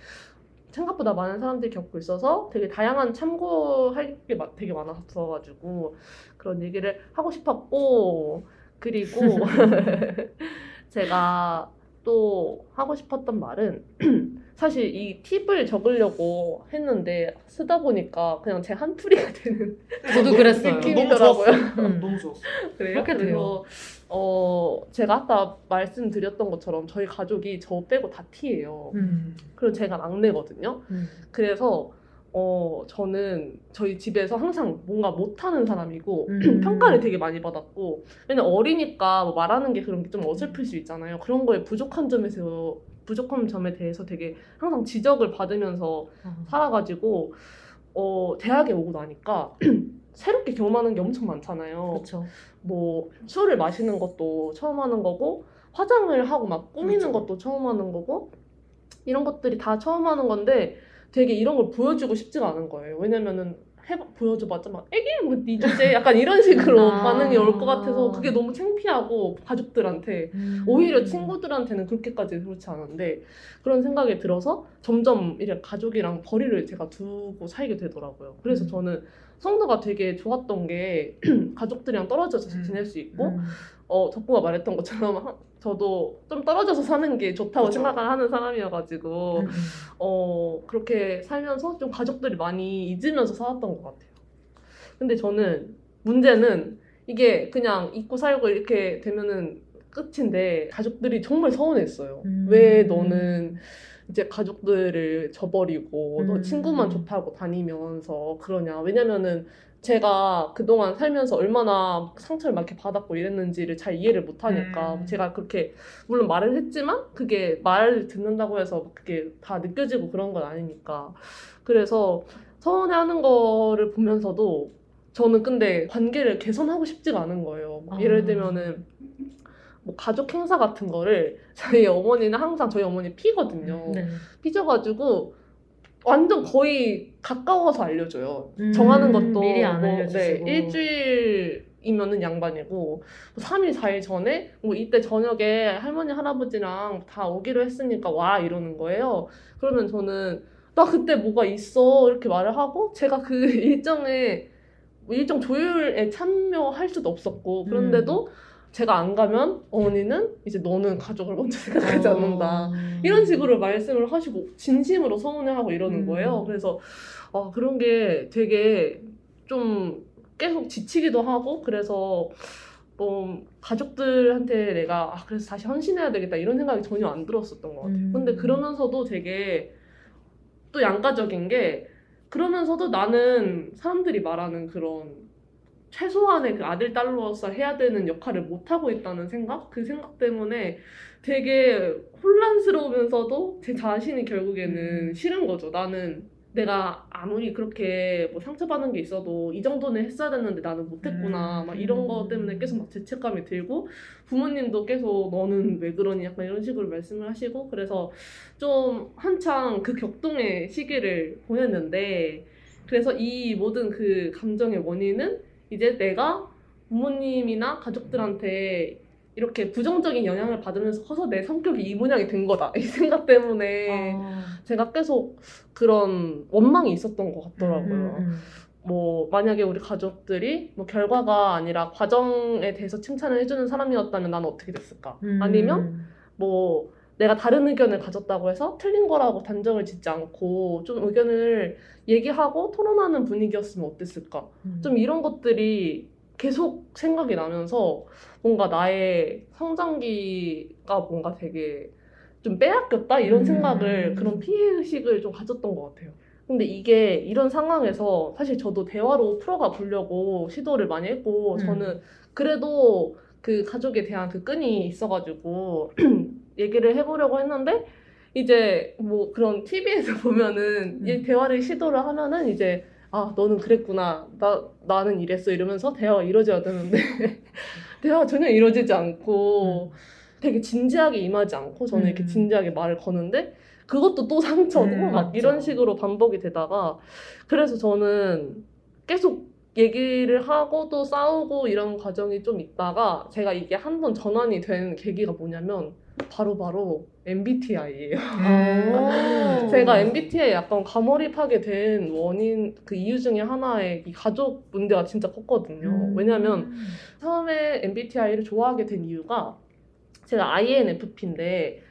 생각보다 많은 사람들이 겪고 있어서 되게 다양한 참고할 게 마- 되게 많았어가지고 그런 얘기를 하고 싶었고 그리고 제가 또 하고 싶었던 말은 사실 이 팁을 적으려고 했는데 쓰다 보니까 그냥 제 한풀이가 되는 저도 그랬어요. 느낌이- 너무 느낌이더라고요. 좋았어. 음. 너무 좋았어. 그래요? 그렇게 돼요. 어 제가 아까 말씀드렸던 것처럼 저희 가족이 저 빼고 다 T예요. 음. 그리고 제가 막내거든요. 음. 그래서 어 저는 저희 집에서 항상 뭔가 못하는 사람이고 음. 평가를 되게 많이 받았고 왜냐면 어리니까 뭐 말하는 게 그런 게 좀 어설플 수 있잖아요. 그런 거에 부족한 점에서 부족한 점에 대해서 되게 항상 지적을 받으면서 아. 살아가지고 어 대학에 오고 나니까 새롭게 경험하는 게 엄청 많잖아요. 그렇죠. 뭐 술을 마시는 것도 처음 하는 거고 화장을 하고 막 꾸미는 그렇죠. 것도 처음 하는 거고 이런 것들이 다 처음 하는 건데 되게 이런 걸 보여주고 싶지가 않은 거예요. 왜냐면은 해 보여줘봤자 막 애기 뭐네 주제 약간 이런 식으로 아. 반응이 올 것 같아서 그게 너무 창피하고 가족들한테 음. 오히려 친구들한테는 그렇게까지 그렇지 않은데 그런 생각이 들어서 점점 이제 가족이랑 거리를 제가 두고 살게 되더라고요. 그래서 음. 저는 성도가 되게 좋았던 게 가족들이랑 떨어져서 음. 지낼 수 있고 음. 어 덕구가 말했던 것처럼 하- 저도 좀 떨어져서 사는 게 좋다고 그쵸. 생각을 하는 사람이어가지고 음. 어 그렇게 살면서 좀 가족들이 많이 잊으면서 살았던 것 같아요. 근데 저는 문제는 이게 그냥 잊고 살고 이렇게 되면은 끝인데 가족들이 정말 서운했어요. 음. 왜 너는 이제 가족들을 저버리고 너 음. 친구만 좋다고 다니면서 그러냐. 왜냐면은 제가 그동안 살면서 얼마나 상처를 막 이렇게 받았고 이랬는지를 잘 이해를 못하니까 음. 제가 그렇게 물론 말을 했지만 그게 말을 듣는다고 해서 그게 다 느껴지고 그런 건 아니니까 그래서 서운해하는 거를 보면서도 저는 근데 관계를 개선하고 싶지가 않은 거예요. 뭐 아. 예를 들면은 뭐 가족 행사 같은 거를 저희 어머니는 항상 저희 어머니 피거든요. 네. 삐져가지고 완전 거의 가까워서 알려줘요. 음, 정하는 것도 미리 안 뭐, 알려주시고. 네, 일주일이면은 양반이고 뭐 3일 4일 전에 뭐 이때 저녁에 할머니 할아버지랑 다 오기로 했으니까 와 이러는 거예요. 그러면 저는 나 그때 뭐가 있어 이렇게 말을 하고 제가 그 일정에 뭐 일정 조율에 참여할 수도 없었고 그런데도 음. 제가 안 가면 어머니는 이제 너는 가족을 먼저 생각하지 않는다. 어. 이런 식으로 말씀을 하시고 진심으로 서운해하고 이러는 음. 거예요. 그래서 아, 그런 게 되게 좀 계속 지치기도 하고 그래서 뭐 가족들한테 내가 아, 그래서 다시 헌신해야 되겠다 이런 생각이 전혀 안 들었었던 것 같아요. 음. 근데 그러면서도 되게 또 양가적인 게 그러면서도 나는 사람들이 말하는 그런 최소한의 그 아들 딸로서 해야 되는 역할을 못 하고 있다는 생각 그 생각 때문에 되게 혼란스러우면서도 제 자신이 결국에는 싫은 거죠. 나는 내가 아무리 그렇게 뭐 상처받은 게 있어도 이 정도는 했어야 됐는데 나는 못했구나 음. 막 이런 거 때문에 계속 막 죄책감이 들고 부모님도 계속 너는 왜 그러니 약간 이런 식으로 말씀을 하시고 그래서 좀 한창 그 격동의 시기를 보냈는데 그래서 이 모든 그 감정의 원인은 이제 내가 부모님이나 가족들한테 이렇게 부정적인 영향을 받으면서 커서 내 성격이 이 모양이 된 거다 이 생각 때문에 아. 제가 계속 그런 원망이 있었던 것 같더라고요. 음, 음. 뭐 만약에 우리 가족들이 뭐 결과가 아니라 과정에 대해서 칭찬을 해주는 사람이었다면 나는 어떻게 됐을까? 음. 아니면 뭐 내가 다른 의견을 가졌다고 해서 틀린 거라고 단정을 짓지 않고 좀 의견을 얘기하고 토론하는 분위기였으면 어땠을까? 음. 좀 이런 것들이 계속 생각이 나면서 뭔가 나의 성장기가 뭔가 되게 좀 빼앗겼다 이런 음. 생각을 그런 피해 의식을 좀 가졌던 것 같아요. 근데 이게 이런 상황에서 사실 저도 대화로 풀어가 보려고 시도를 많이 했고 음. 저는 그래도 그 가족에 대한 그 끈이 있어가지고 얘기를 해보려고 했는데 이제 뭐 그런 TV에서 보면은 음. 이 대화를 시도를 하면은 이제 아 너는 그랬구나 나 나는 이랬어 이러면서 대화가 이루어져야 되는데 대화가 전혀 이루어지지 않고 되게 진지하게 임하지 않고 저는 이렇게 음. 진지하게 말을 거는데 그것도 또 상처고 음, 막. 이런 식으로 반복이 되다가 그래서 저는 계속 얘기를 하고 또 싸우고 이런 과정이 좀 있다가 제가 이게 한 번 전환이 된 계기가 뭐냐면 바로 바로 MBTI예요. 어. 제가 MBTI에 약간 과몰입하게 된 원인 그 이유 중에 하나의 이 가족 문제가 진짜 컸거든요. 음. 왜냐면 처음에 MBTI를 좋아하게 된 이유가 제가 INFP인데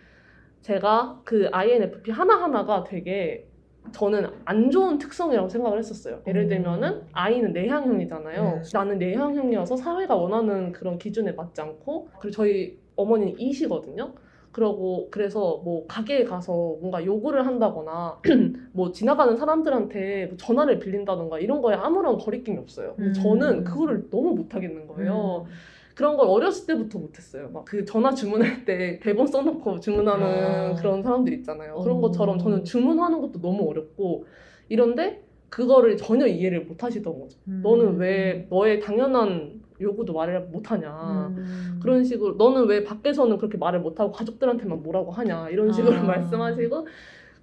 제가 그 INFP 하나 하나가 되게 저는 안 좋은 특성이라고 생각을 했었어요. 예를 음. 들면은 I는 내향형이잖아요. 네. 나는 내향형이어서 사회가 원하는 그런 기준에 맞지 않고 그리고 저희 어머니는 E시거든요. 그러고 그래서 뭐 가게에 가서 뭔가 요구를 한다거나 뭐 지나가는 사람들한테 뭐 전화를 빌린다던가 이런 거에 아무런 거리낌이 없어요. 음. 저는 그거를 너무 못 하겠는 거예요. 음. 그런 걸 어렸을 때부터 못했어요. 막 그 전화 주문할 때 대본 써놓고 주문하는 아. 그런 사람들 있잖아요. 그런 어. 것처럼 저는 주문하는 것도 너무 어렵고 이런데 그거를 전혀 이해를 못 하시던 거죠. 음. 너는 왜 너의 당연한 요구도 말을 못 하냐. 음. 그런 식으로 너는 왜 밖에서는 그렇게 말을 못하고 가족들한테만 뭐라고 하냐 이런 식으로 아. 말씀하시고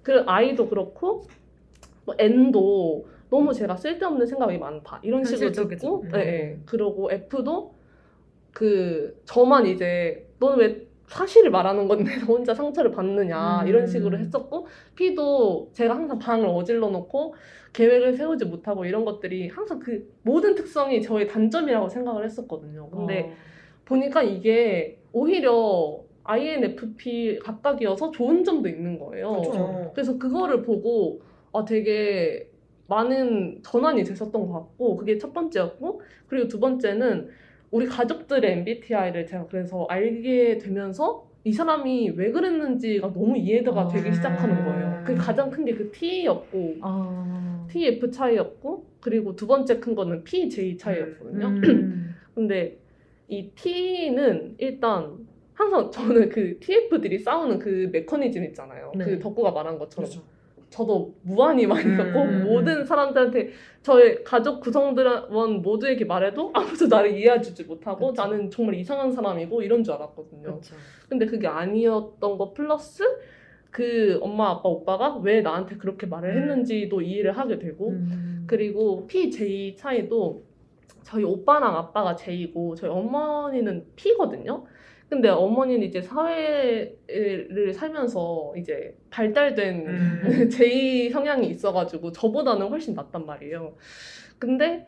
그 아이도 그렇고 뭐 N도 너무 제가 쓸데없는 생각이 많다 이런 식으로. 듣고 음. 네, 네. 그러고 F도 그 저만 이제 너는 왜 사실을 말하는 건데 너 혼자 상처를 받느냐 음. 이런 식으로 했었고 P도 제가 항상 방을 어질러 놓고 계획을 세우지 못하고 이런 것들이 항상 그 모든 특성이 저의 단점이라고 생각을 했었거든요. 근데 어. 보니까 이게 오히려 INFP 각각이어서 좋은 점도 있는 거예요. 그렇죠. 그래서 그거를 보고 아 되게 많은 전환이 됐었던 것 같고 그게 첫 번째였고 그리고 두 번째는 우리 가족들의 MBTI를 제가 그래서 알게 되면서 이 사람이 왜 그랬는지가 너무 이해가 아. 되기 시작하는 거예요. 그 가장 큰 게 그 T였고 아. TF 차이였고 그리고 두 번째 큰 거는 PJ 차이였거든요. 음. 근데 이 T는 일단 항상 저는 그 TF들이 싸우는 그 메커니즘 있잖아요. 네. 그 덕구가 말한 것처럼 그렇죠. 저도 무한히 많이 음, 겪고 음, 모든 사람들한테 저의 가족 구성원 모두에게 말해도 아무도 나를 이해해주지 못하고 그쵸. 나는 정말 이상한 사람이고 이런 줄 알았거든요. 그렇죠. 근데 그게 아니었던 거 플러스 그 엄마 아빠 오빠가 왜 나한테 그렇게 말을 음. 했는지도 이해를 하게 되고 음. 그리고 PJ 차이도 저희 오빠랑 아빠가 J고 저희 어머니는 P거든요. 근데 어머니는 이제 사회를 살면서 이제 발달된 음. J 성향이 있어가지고 저보다는 훨씬 낫단 말이에요. 근데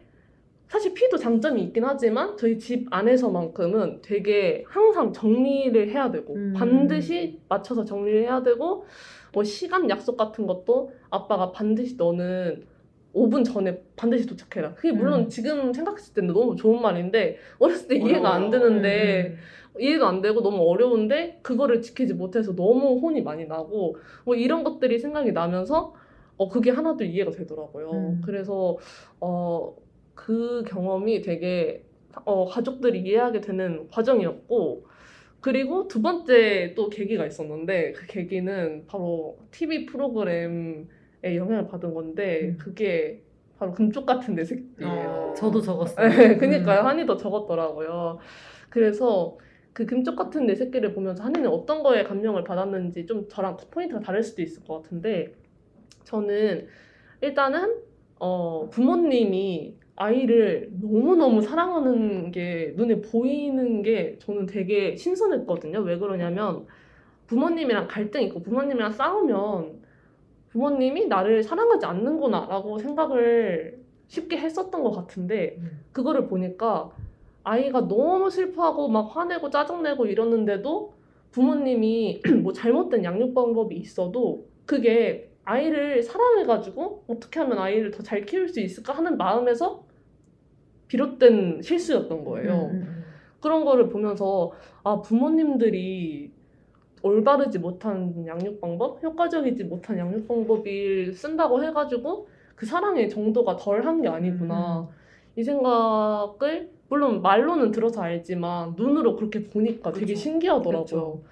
사실 P도 장점이 있긴 하지만 저희 집 안에서만큼은 되게 항상 정리를 해야 되고 음. 반드시 맞춰서 정리를 해야 되고 뭐 시간 약속 같은 것도 아빠가 반드시 너는 5분 전에 반드시 도착해라. 그게 물론 음. 지금 생각했을 때는 너무 좋은 말인데 어렸을 때 이해가 안. 되는데 음. 이해도 안 되고 너무 어려운데 그거를 지키지 못해서 너무 혼이 많이 나고 뭐 이런 것들이 생각이 나면서 어 그게 하나도 이해가 되더라고요. 음. 그래서 어 그 경험이 되게 어 가족들이 이해하게 되는 과정이었고 그리고 두 번째 또 계기가 있었는데 그 계기는 바로 TV 프로그램에 영향을 받은 건데 음. 그게 바로 금쪽 같은 내 새끼예요. 어. 저도 적었어요. 네, 그니까요. 음. 한이도 적었더라고요. 그래서 그 금쪽 같은 내 새끼를 보면서 한이는 어떤 거에 감명을 받았는지 좀 저랑 포인트가 다를 수도 있을 것 같은데 저는 일단은 어, 부모님이 아이를 너무너무 사랑하는 게 눈에 보이는 게 저는 되게 신선했거든요. 왜 그러냐면 부모님이랑 갈등 있고 부모님이랑 싸우면 부모님이 나를 사랑하지 않는구나 라고 생각을 쉽게 했었던 것 같은데 음. 그거를 보니까 아이가 너무 슬퍼하고 막 화내고 짜증내고 이러는데도 부모님이 뭐 잘못된 양육 방법이 있어도 그게 아이를 사랑해가지고 어떻게 하면 아이를 더 잘 키울 수 있을까 하는 마음에서 비롯된 실수였던 거예요. 음, 음, 그런 거를 보면서 아 부모님들이 올바르지 못한 양육 방법, 효과적이지 못한 양육 방법을 쓴다고 해가지고 그 사랑의 정도가 덜한 게 아니구나. 이 생각을 물론 말로는 들어서 알지만 눈으로 그렇게 보니까 되게 그쵸. 신기하더라고요. 그쵸.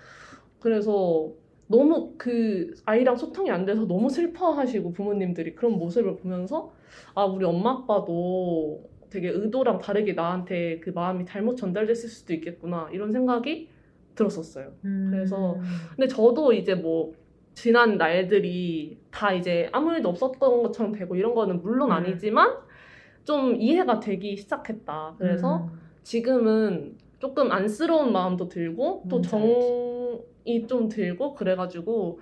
그래서 너무 그 아이랑 소통이 안 돼서 너무 슬퍼하시고 부모님들이 그런 모습을 보면서 아 우리 엄마 아빠도 되게 의도랑 다르게 나한테 그 마음이 잘못 전달됐을 수도 있겠구나 이런 생각이 들었었어요. 음. 그래서 근데 저도 이제 뭐 지난 날들이 다 이제 아무 일도 없었던 것처럼 되고 이런 거는 물론 음. 아니지만 좀 이해가 되기 시작했다. 그래서 음. 지금은 조금 안쓰러운 마음도 들고 또 뭔지 정이 좀 들고 그래가지고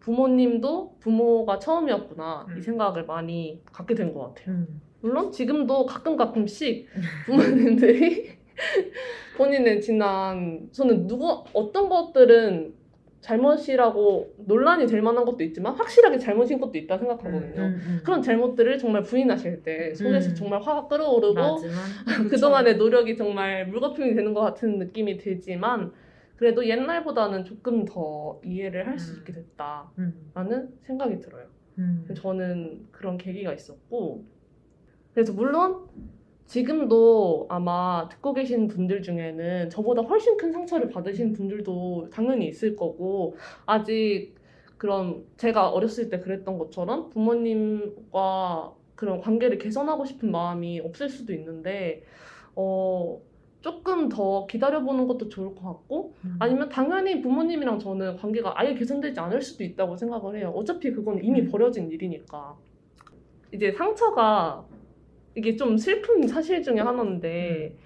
부모님도 부모가 처음이었구나 음. 이 생각을 많이 갖게 된 것 같아요. 음. 물론 지금도 가끔 가끔씩 부모님들이 본인의 지난 저는 누구 어떤 것들은 잘못이라고 논란이 될 만한 것도 있지만 확실하게 잘못인 것도 있다 생각하거든요. 음, 음. 그런 잘못들을 정말 부인하실 때 속에서 음. 정말 화가 끓어오르고 그동안의 노력이 정말 물거품이 되는 것 같은 느낌이 들지만 그래도 옛날보다는 조금 더 이해를 할수 음. 있게 됐다라는 음, 생각이 들어요. 음. 저는 그런 계기가 있었고 그래서 물론 지금도 아마 듣고 계신 분들 중에는 저보다 훨씬 큰 상처를 받으신 분들도 당연히 있을 거고 아직 그런 제가 어렸을 때 그랬던 것처럼 부모님과 그런 관계를 개선하고 싶은 마음이 없을 수도 있는데 어 조금 더 기다려보는 것도 좋을 것 같고 음. 아니면 당연히 부모님이랑 저는 관계가 아예 개선되지 않을 수도 있다고 생각을 해요. 어차피 그건 이미 음. 벌어진 일이니까. 이제 상처가 이게 좀 슬픈 사실 중에 하나인데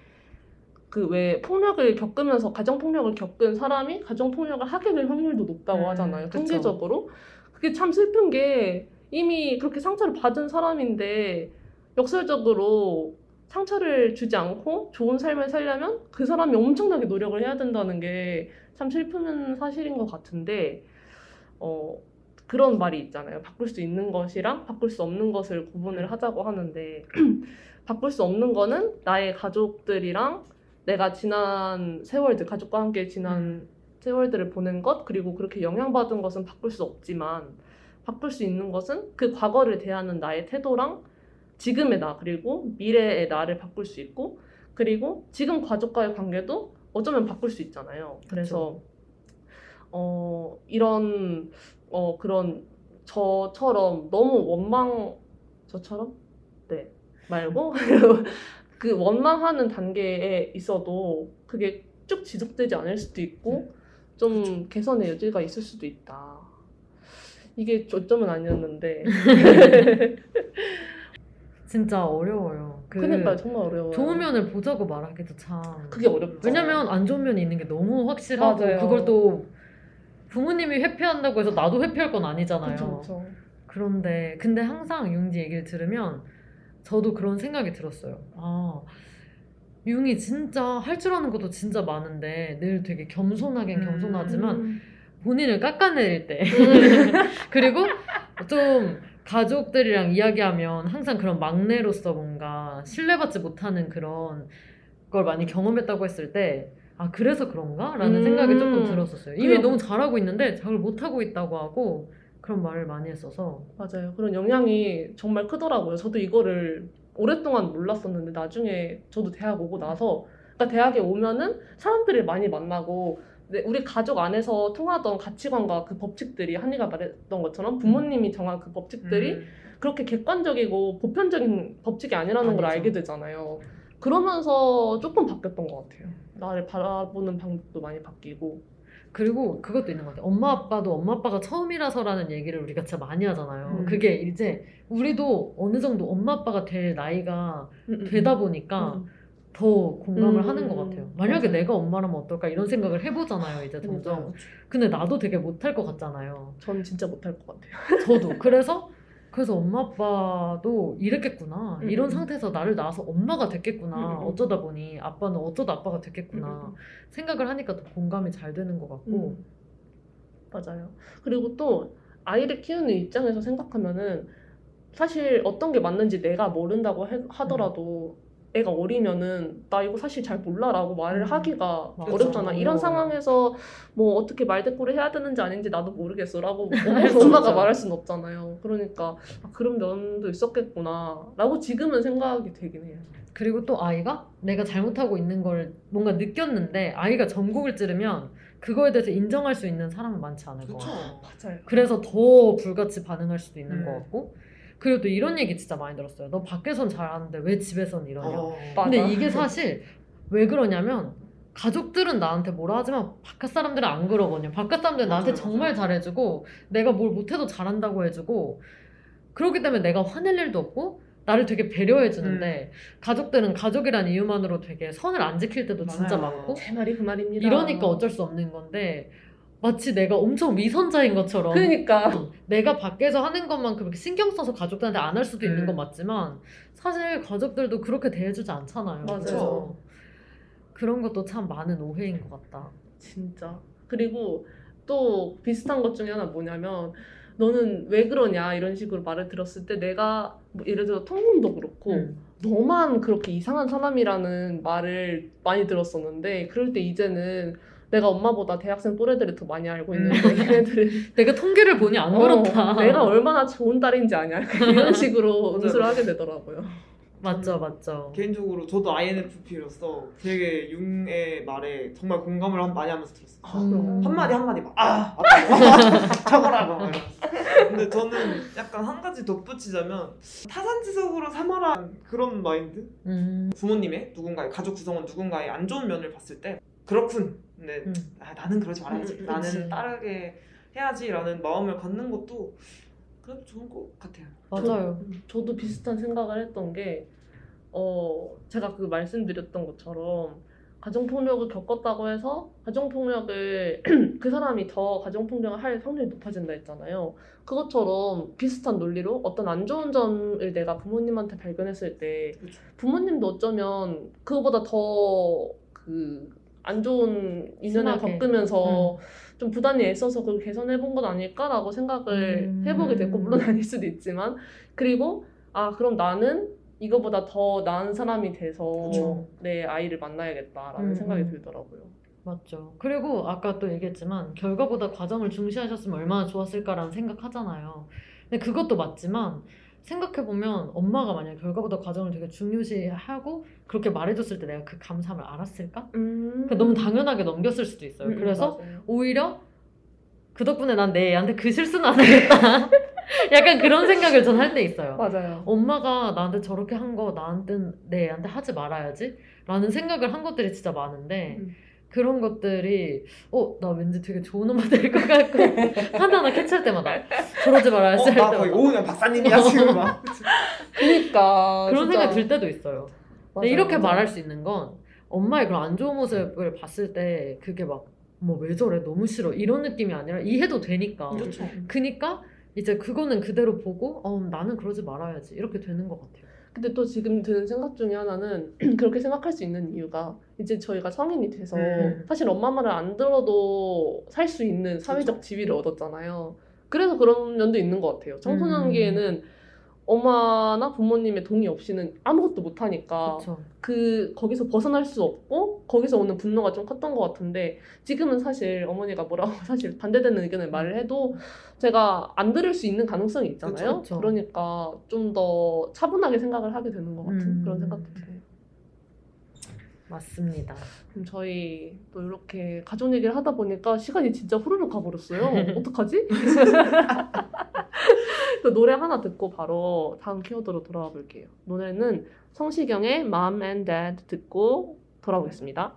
그 왜 폭력을 겪으면서 가정 폭력을 겪은 사람이 가정 폭력을 하게 될 확률도 높다고 음, 하잖아요. 그쵸. 통계적으로. 그게 참 슬픈 게 이미 그렇게 상처를 받은 사람인데 역설적으로 상처를 주지 않고 좋은 삶을 살려면 그 사람이 엄청나게 노력을 해야 된다는 게 참 슬픈 사실인 것 같은데 어 그런 말이 있잖아요. 바꿀 수 있는 것이랑 바꿀 수 없는 것을 구분을 하자고 하는데 바꿀 수 없는 거는 나의 가족들이랑 내가 지난 세월들 가족과 함께 지난 세월들을 보낸 것 그리고 그렇게 영향받은 것은 바꿀 수 없지만 바꿀 수 있는 것은 그 과거를 대하는 나의 태도랑 지금의 나 그리고 미래의 나를 바꿀 수 있고 그리고 지금 가족과의 관계도 어쩌면 바꿀 수 있잖아요. 그래서 어 이런 어 그런 저처럼 너무 원망 저처럼 네 말고 그 원망하는 단계에 있어도 그게 쭉 지속되지 않을 수도 있고 좀 개선의 여지가 있을 수도 있다. 이게 초점은 아니었는데 진짜 어려워요. 그 그러니까 정말 어려워요. 좋은 면을 보자고 말하기도 참. 그게 어렵죠. 왜냐면 안 좋은 면이 있는 게 너무 확실하고 맞아요. 그걸 또 부모님이 회피한다고 해서 나도 회피할 건 아니잖아요. 그쵸, 그쵸. 그런데 근데 항상 융지 얘기를 들으면 저도 그런 생각이 들었어요. 아 융이 진짜 할 줄 아는 것도 진짜 많은데 늘 되게 겸손하긴 음. 겸손하지만 음. 본인을 깎아내릴 때 그리고 좀 가족들이랑 이야기하면 항상 그런 막내로서 뭔가 신뢰받지 못하는 그런 걸 많이 경험했다고 했을 때 아 그래서 그런가? 라는 음. 생각이 조금 들었었어요. 이미. 너무 잘하고 있는데 잘 못하고 있다고 하고 그런 말을 많이 했어서 맞아요. 그런 영향이 정말 크더라고요. 저도 이거를 오랫동안 몰랐었는데 나중에 저도 대학 오고 나서 그러니까 대학에 오면은 사람들을 많이 만나고 네, 우리 가족 안에서 통하던 가치관과 그 법칙들이 한이가 말했던 것처럼 부모님이 정한 그 법칙들이 음. 그렇게 객관적이고 보편적인 법칙이 아니라는 걸 아니죠. 알게 되잖아요. 그러면서 조금 바뀌었던 것 같아요. 나를 바라보는 방법도 많이 바뀌고. 그리고 그것도 있는 것 같아요. 엄마 아빠도 엄마 아빠가 처음이라서라는 얘기를 우리가 진짜 많이 하잖아요. 음. 그게 이제 우리도 어느 정도 엄마 아빠가 될 나이가 되다 보니까 음. 더 공감을 음, 하는 것 같아요. 만약에. 내가 엄마라면 어떨까 이런 생각을 해보잖아요. 이제 점점. 근데 나도 되게 못할 것 같잖아요. 전 진짜 못할 것 같아요. 저도. 그래서 그래서 엄마 아빠도 이랬겠구나. 음, 이런 음. 상태에서 나를 낳아서 엄마가 됐겠구나. 음, 음. 어쩌다 보니 아빠는 어쩌다 아빠가 됐겠구나. 음, 생각을 하니까 더 공감이 잘 되는 것 같고. 음. 맞아요. 그리고 또 아이를 키우는 입장에서 생각하면은 사실 어떤 게 맞는지 내가 모른다고 해- 하더라도 애가 어리면은 나 이거 사실 잘 몰라라고 말을 음. 하기가 맞아. 어렵잖아. 이런 어려워요. 상황에서 뭐 어떻게 말대꾸를 해야 되는지 아닌지 나도 모르겠어라고 수 엄마가. 말할 수는 없잖아요. 그러니까 아, 그런 면도 있었겠구나라고 지금은 생각이 되긴 해요. 그리고 또 아이가 내가 잘못하고 있는 걸 뭔가 느꼈는데 아이가 전곡을 찌르면 그거에 대해서 인정할 수 있는 사람은 많지 않을 것 그렇죠. 같아요. 맞아요. 그래서 더 불같이 반응할 수도 있는 음. 것 같고 그리고 또 이런 얘기 진짜 많이 들었어요. 너 밖에선 잘하는데 왜 집에선 이러냐. 어. 맞아. 근데 이게 사실 왜 그러냐면 가족들은 나한테 뭐라 하지만 바깥 사람들은 안 그러거든요. 바깥 사람들은 나한테 맞아요, 정말 맞아요. 잘해주고 내가 뭘 못해도 잘한다고 해주고 그렇기 때문에 내가 화낼 일도 없고 나를 되게 배려해 주는데 가족들은 가족이란 이유만으로 되게 선을 안 지킬 때도 진짜 맞아요. 많고 제 말이 그 말입니다. 이러니까 어쩔 수 없는 건데 마치 내가 엄청 위선자인 것처럼 그러니까 내가 밖에서 하는 것만큼 신경 써서 가족들한테 안 할 수도 있는 음. 건 맞지만 사실 가족들도 그렇게 대해주지 않잖아요. 맞아요. 그런 것도 참 많은 오해인 것 같다. 진짜. 그리고 또 비슷한 것 중에 하나 뭐냐면 너는 왜 그러냐 이런 식으로 말을 들었을 때 내가 뭐 예를 들어 통금도 그렇고 음. 너만 그렇게 이상한 사람이라는 말을 많이 들었었는데 그럴 때 이제는 내가 엄마보다 대학생 또래들을 더 많이 알고 있는데 걔네들은 내가 통계를 보니 안 어, 그렇다. 내가 얼마나 좋은 딸인지 아냐 이런 식으로. 응수를 하게 되더라고요. 맞죠, 맞죠. 개인적으로 저도 INFP로서 되게 융의 말에 정말 공감을 한- 많이 하면서 들었어요. 음. 한마디 한마디 막, 아. 저거라고. 막 이러면서. 근데 저는 약간 한 가지 덧붙이자면 타산지석으로 삼아라 그런 마인드? 음, 부모님의 누군가의 가족 구성원 누군가의 안 좋은 면을 봤을 때 그렇군. 근데 음. 아, 나는 그러지 말아야지. 음, 나는 그치. 따르게 해야지라는 마음을 갖는 것도 그래도 좋은 것 같아요. 맞아요. 저, 저도 비슷한 생각을 했던 게, 어, 제가 그 말씀드렸던 것처럼, 가정폭력을 겪었다고 해서, 가정폭력을, 그 사람이 더 가정폭력을 할 확률이 높아진다 했잖아요. 그것처럼 비슷한 논리로 어떤 안 좋은 점을 내가 부모님한테 발견했을 때, 그렇죠. 부모님도 어쩌면 그거보다 더 그, 안 좋은 인연을 심하게. 겪으면서 좀 부단히 애써서 그걸 개선해 본 건 아닐까라고 생각을 음. 해보게 됐고 물론 아닐 수도 있지만 그리고 아 그럼 나는 이거보다 더 나은 사람이 돼서 그쵸. 내 아이를 만나야겠다라는 음, 생각이 음. 들더라고요. 맞죠. 그리고 아까 또 얘기했지만 결과보다 과정을 중시하셨으면 얼마나 좋았을까라는 생각하잖아요. 근데 그것도 맞지만 생각해보면 엄마가 만약 결과보다 과정을 되게 중요시하고 그렇게 말해줬을 때 내가 그 감사함을 알았을까? 음. 그 너무 당연하게 넘겼을 수도 있어요. 음, 그래서 맞아요. 오히려 그 덕분에 난 내 애한테 그 실수는 안 하겠다. 약간 그런 생각을 전 할 때 있어요. 맞아요. 엄마가 나한테 저렇게 한 거 나한테 내 애한테 하지 말아야지 라는 생각을 한 것들이 진짜 많은데 음. 그런 것들이 어 나 왠지 되게 좋은 엄마 될 것 같고 하나하나 캐치할 때마다 저러지 말아야지 어, 할나 때마다 거의 오은영 박사님이야 지금 막. 그러니까 그런 진짜. 생각 들 때도 있어요. 맞아요, 이렇게 맞아요. 말할 수 있는 건 엄마의 그런 안 좋은 모습을 봤을 때 그게 막 뭐 왜 저래 너무 싫어 이런 느낌이 아니라 이해도 되니까 그렇죠. 그니까 이제 그거는 그대로 보고 어 나는 그러지 말아야지 이렇게 되는 것 같아요. 근데 또 지금 드는 생각 중에 하나는 그렇게 생각할 수 있는 이유가 이제 저희가 성인이 돼서 음. 사실 엄마 말을 안 들어도 살 수 있는 사회적 지위를 얻었잖아요. 그래서 그런 면도 있는 것 같아요. 청소년기에는 엄마나 부모님의 동의 없이는 아무것도 못하니까. 그 거기서 벗어날 수 없고 거기서 오는 분노가 좀 컸던 것 같은데 지금은 사실 어머니가 뭐라고 사실 반대되는 의견을 말을 해도 제가 안 들을 수 있는 가능성이 있잖아요. 그쵸, 그쵸. 러니까 좀 더 차분하게 생각을 하게 되는 것 같은 음. 그런 생각도 들어요. 맞습니다. 그럼 저희 또 이렇게 가족 얘기를 하다 보니까 시간이 진짜 후루룩 가버렸어요. 어떡하지? 또 노래 하나 듣고 바로 다음 키워드로 돌아와 볼게요. 노래는 성시경의 Mom and Dad 듣고 돌아오겠습니다.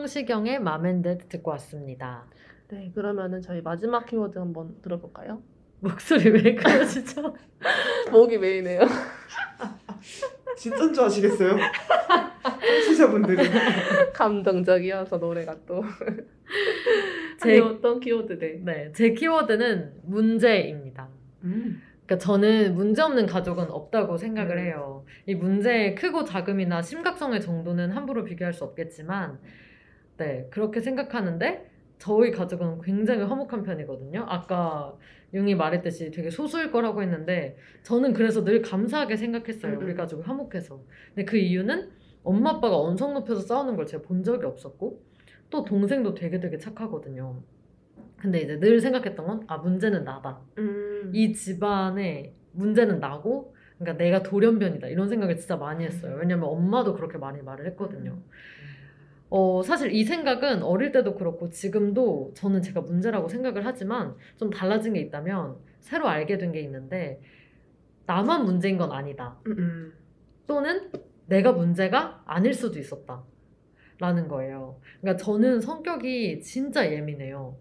성시경의 Mom and Dad 듣고 왔습니다. 네, 그러면은 저희 마지막 키워드 한번 들어볼까요? 목소리 왜 그러시죠? 목이 메이네요. 진짠 줄 아시겠어요? 청취자분들이. 감동적이어서 노래가 또. 제- 제 어떤 키워드 네. 네, 제 키워드는 문제입니다. 음. 그러니까 저는 문제 없는 가족은 없다고 생각을 음. 해요. 이 문제의 크고 작음이나 심각성의 정도는 함부로 비교할 수 없겠지만, 네, 그렇게 생각하는데, 저희 가족은 굉장히 화목한 편이거든요. 아까 융이 말했듯이 되게 소수일 거라고 했는데, 저는 그래서 늘 감사하게 생각했어요. 음, 우리 음. 가족이 화목해서. 근데 그 이유는 엄마 아빠가 언성 높여서 싸우는 걸 제가 본 적이 없었고, 또 동생도 되게 되게 착하거든요. 근데 이제 늘 생각했던 건, 아, 문제는 나다. 음. 이 집안의 문제는 나고 그러니까 내가 돌연변이다 이런 생각을 진짜 많이 했어요. 왜냐면 엄마도 그렇게 많이 말을 했거든요. 어, 사실 이 생각은 어릴 때도 그렇고 지금도 저는 제가 문제라고 생각을 하지만 좀 달라진 게 있다면 새로 알게 된 게 있는데 나만 문제인 건 아니다. 음. 또는 내가 문제가 아닐 수도 있었다. 라는 거예요. 그러니까 저는 성격이 진짜 예민해요.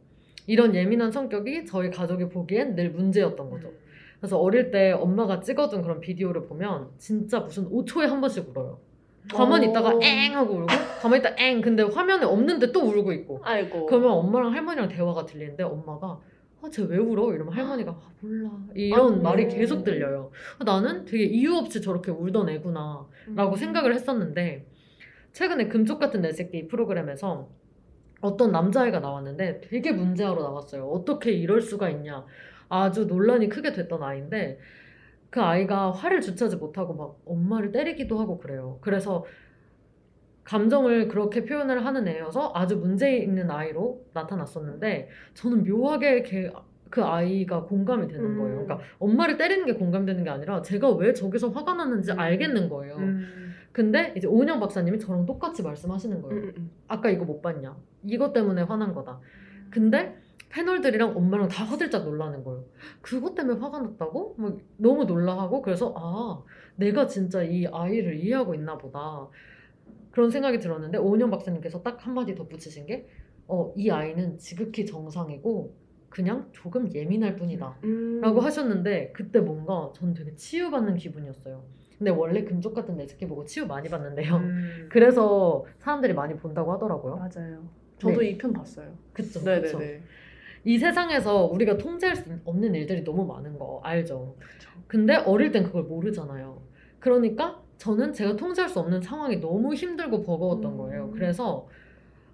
이런 예민한 성격이 저희 가족이 보기엔 늘 문제였던 거죠. 그래서 어릴 때 엄마가 찍어둔 그런 비디오를 보면 진짜 무슨 5초에 한 번씩 울어요. 가만히 어. 있다가 엥 하고 울고 가만히 있다가 엥 근데 화면에 없는데 또 울고 있고 아이고. 그러면 엄마랑 할머니랑 대화가 들리는데 엄마가 아, 쟤 왜 울어? 이러면 할머니가 아, 몰라. 이런 아, 말이 네. 계속 들려요. 아, 나는 되게 이유 없이 저렇게 울던 애구나. 라고 생각을 했었는데 최근에 금쪽 같은 내 새끼 프로그램에서 어떤 남자애가 나왔는데 되게 문제아로 나왔어요. 어떻게 이럴 수가 있냐. 아주 논란이 크게 됐던 아이인데 그 아이가 화를 주체하지 못하고 막 엄마를 때리기도 하고 그래요. 그래서 감정을 그렇게 표현을 하는 애여서 아주 문제 있는 아이로 나타났었는데 저는 묘하게 걔- 그 아이가 공감이 되는 음. 거예요. 그러니까 엄마를 때리는 게 공감되는 게 아니라 제가 왜 저기서 화가 났는지 음. 알겠는 거예요. 음. 근데 이제 오은영 박사님이 저랑 똑같이 말씀하시는 거예요. 음, 음, 아까 이거 못 봤냐? 이것 때문에 화난 거다. 근데 패널들이랑 엄마랑 다 화들짝 놀라는 거예요. 그것 때문에 화가 났다고? 막 너무 놀라하고 그래서 아 내가 진짜 이 아이를 이해하고 있나 보다 그런 생각이 들었는데 오은영 박사님께서 딱 한마디 덧붙이신 게 어, 이 아이는 지극히 정상이고 그냥 조금 예민할 뿐이다 음. 라고 하셨는데 그때 뭔가 전 되게 치유받는 기분이었어요. 근데 원래 금쪽 같은 매직기 보고 치유 많이 받는데요. 음. 그래서 사람들이 많이 본다고 하더라고요. 맞아요. 저도 네. 이편 봤어요. 그쵸, 그쵸. 네네네. 이 세상에서 우리가 통제할 수 없는 일들이 너무 많은 거 알죠. 그쵸. 근데 어릴 땐 그걸 모르잖아요. 그러니까 저는 제가 통제할 수 없는 상황이 너무 힘들고 버거웠던 음. 거예요. 그래서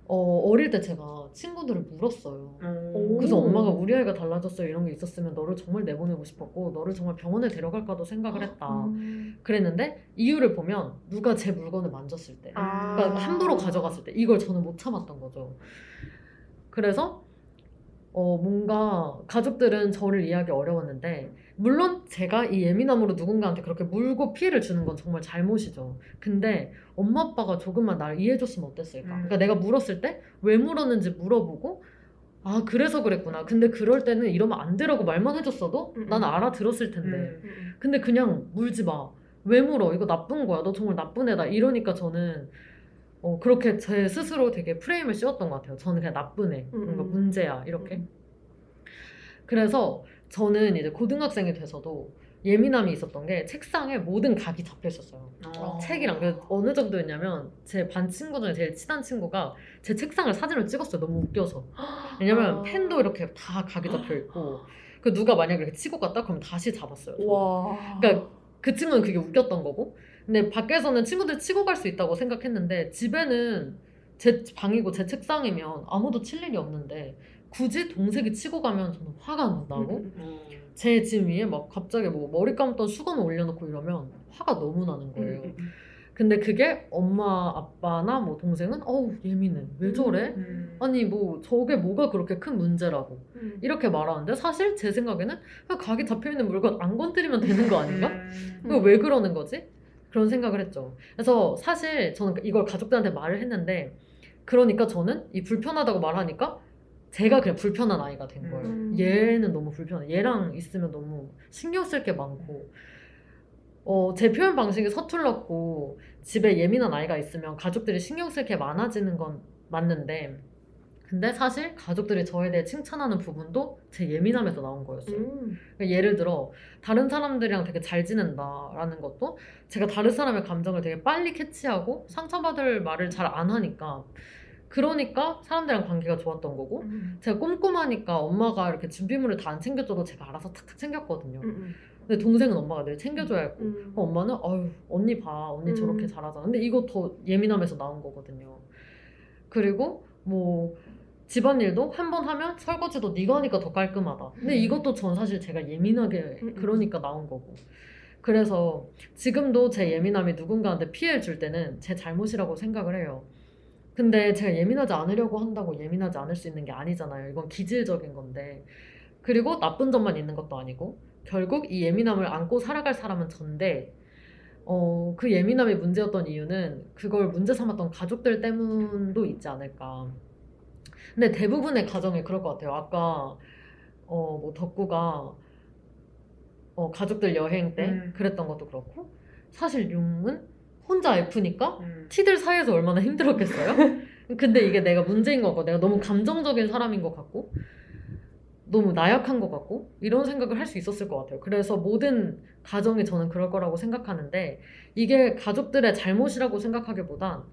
어, 어릴 때 제가 친구들을 물었어요. 어. 그래서 오. 엄마가 우리 아이가 달라졌어요 이런 게 있었으면 너를 정말 내보내고 싶었고 너를 정말 병원에 데려갈까도 생각을 했다. 음. 그랬는데 이유를 보면 누가 제 물건을 만졌을 때 아. 그러니까 함부로 가져갔을 때 이걸 저는 못 참았던 거죠. 그래서 어 뭔가 가족들은 저를 이해하기 어려웠는데 물론 제가 이 예민함으로 누군가한테 그렇게 물고 피해를 주는 건 정말 잘못이죠. 근데 엄마 아빠가 조금만 나를 이해해줬으면 어땠을까? 음. 그러니까 내가 물었을 때 왜 물었는지 물어보고 아 그래서 그랬구나. 근데 그럴 때는 이러면 안 되라고 말만 해줬어도 음, 난 음. 알아들었을 텐데 음. 음. 근데 그냥 물지 마. 왜 물어? 이거 나쁜 거야. 너 정말 나쁜 애다. 이러니까 저는 어, 그렇게 제 스스로 되게 프레임을 씌웠던 것 같아요. 저는 그냥 나쁜 애, 뭔가 음. 문제야 이렇게. 음. 그래서 저는 이제 고등학생이 돼서도 예민함이 있었던 게 책상에 모든 각이 잡혀 있었어요. 어. 책이랑 그 어느 정도였냐면 제 반 친구 중에 제일 친한 친구가 제 책상을 사진을 찍었어요. 너무 웃겨서. 왜냐면 아. 펜도 이렇게 다 각이 잡혀 있고 그 누가 만약에 이렇게 치고 갔다 그럼 다시 잡았어요. 와. 그러니까 그 친구는 그게 웃겼던 거고 근데 밖에서는 친구들 치고 갈 수 있다고 생각했는데 집에는 제 방이고 제 책상이면 아무도 칠 일이 없는데 굳이 동생이 치고 가면 저는 화가 난다고 음, 음. 어. 제짐 위에 막 갑자기 뭐 머리 감던 수건을 올려놓고 이러면 화가 너무 나는 거예요 음, 음, 근데 그게 엄마 아빠나 뭐 동생은 어우 예민해 왜 저래 음. 아니 뭐 저게 뭐가 그렇게 큰 문제라고 음. 이렇게 말하는데 사실 제 생각에는 그냥 각이 잡혀 있는 물건 안 건드리면 되는 거 아닌가? 음. 그거 왜 그러는 거지? 그런 생각을 했죠. 그래서 사실 저는 이걸 가족들한테 말을 했는데 그러니까 저는 이 불편하다고 말하니까 제가 그냥 불편한 아이가 된 거예요. 음. 얘는 너무 불편해. 얘랑 있으면 너무 신경 쓸 게 많고 어, 제 표현 방식이 서툴렀고 집에 예민한 아이가 있으면 가족들이 신경 쓸 게 많아지는 건 맞는데 근데 사실 가족들이 저에 대해 칭찬하는 부분도 제 예민함에서 나온 거였어요. 음. 그러니까 예를 들어 다른 사람들이랑 되게 잘 지낸다라는 것도 제가 다른 사람의 감정을 되게 빨리 캐치하고 상처받을 말을 잘 안 하니까 그러니까 사람들이랑 관계가 좋았던 거고 음. 제가 꼼꼼하니까 엄마가 이렇게 준비물을 다 안 챙겨줘도 제가 알아서 탁탁 챙겼거든요. 음. 근데 동생은 엄마가 늘 챙겨줘야 했고 음. 어, 엄마는 아유 언니 봐 언니 음. 저렇게 잘하잖아. 근데 이거 더 예민함에서 나온 거거든요. 그리고 뭐 집안일도 한 번 하면 설거지도 네가 하니까 더 깔끔하다. 근데 음. 이것도 전 사실 제가 예민하게 음, 음. 그러니까 나온 거고. 그래서 지금도 제 예민함이 누군가한테 피해를 줄 때는 제 잘못이라고 생각을 해요. 근데 제가 예민하지 않으려고 한다고 예민하지 않을 수 있는 게 아니잖아요. 이건 기질적인 건데. 그리고 나쁜 점만 있는 것도 아니고 결국 이 예민함을 안고 살아갈 사람은 전데 어, 그 예민함이 문제였던 이유는 그걸 문제 삼았던 가족들 때문도 있지 않을까. 근데 대부분의 가정이 그럴 것 같아요. 아까 어, 뭐 덕구가 어, 가족들 여행 때 음. 그랬던 것도 그렇고 사실 융은 혼자 F니까 음. 티들 사이에서 얼마나 힘들었겠어요? 근데 이게 내가 문제인 것 같고 내가 너무 감정적인 사람인 것 같고 너무 나약한 것 같고 이런 생각을 할 수 있었을 것 같아요. 그래서 모든 가정이 저는 그럴 거라고 생각하는데 이게 가족들의 잘못이라고 생각하기보단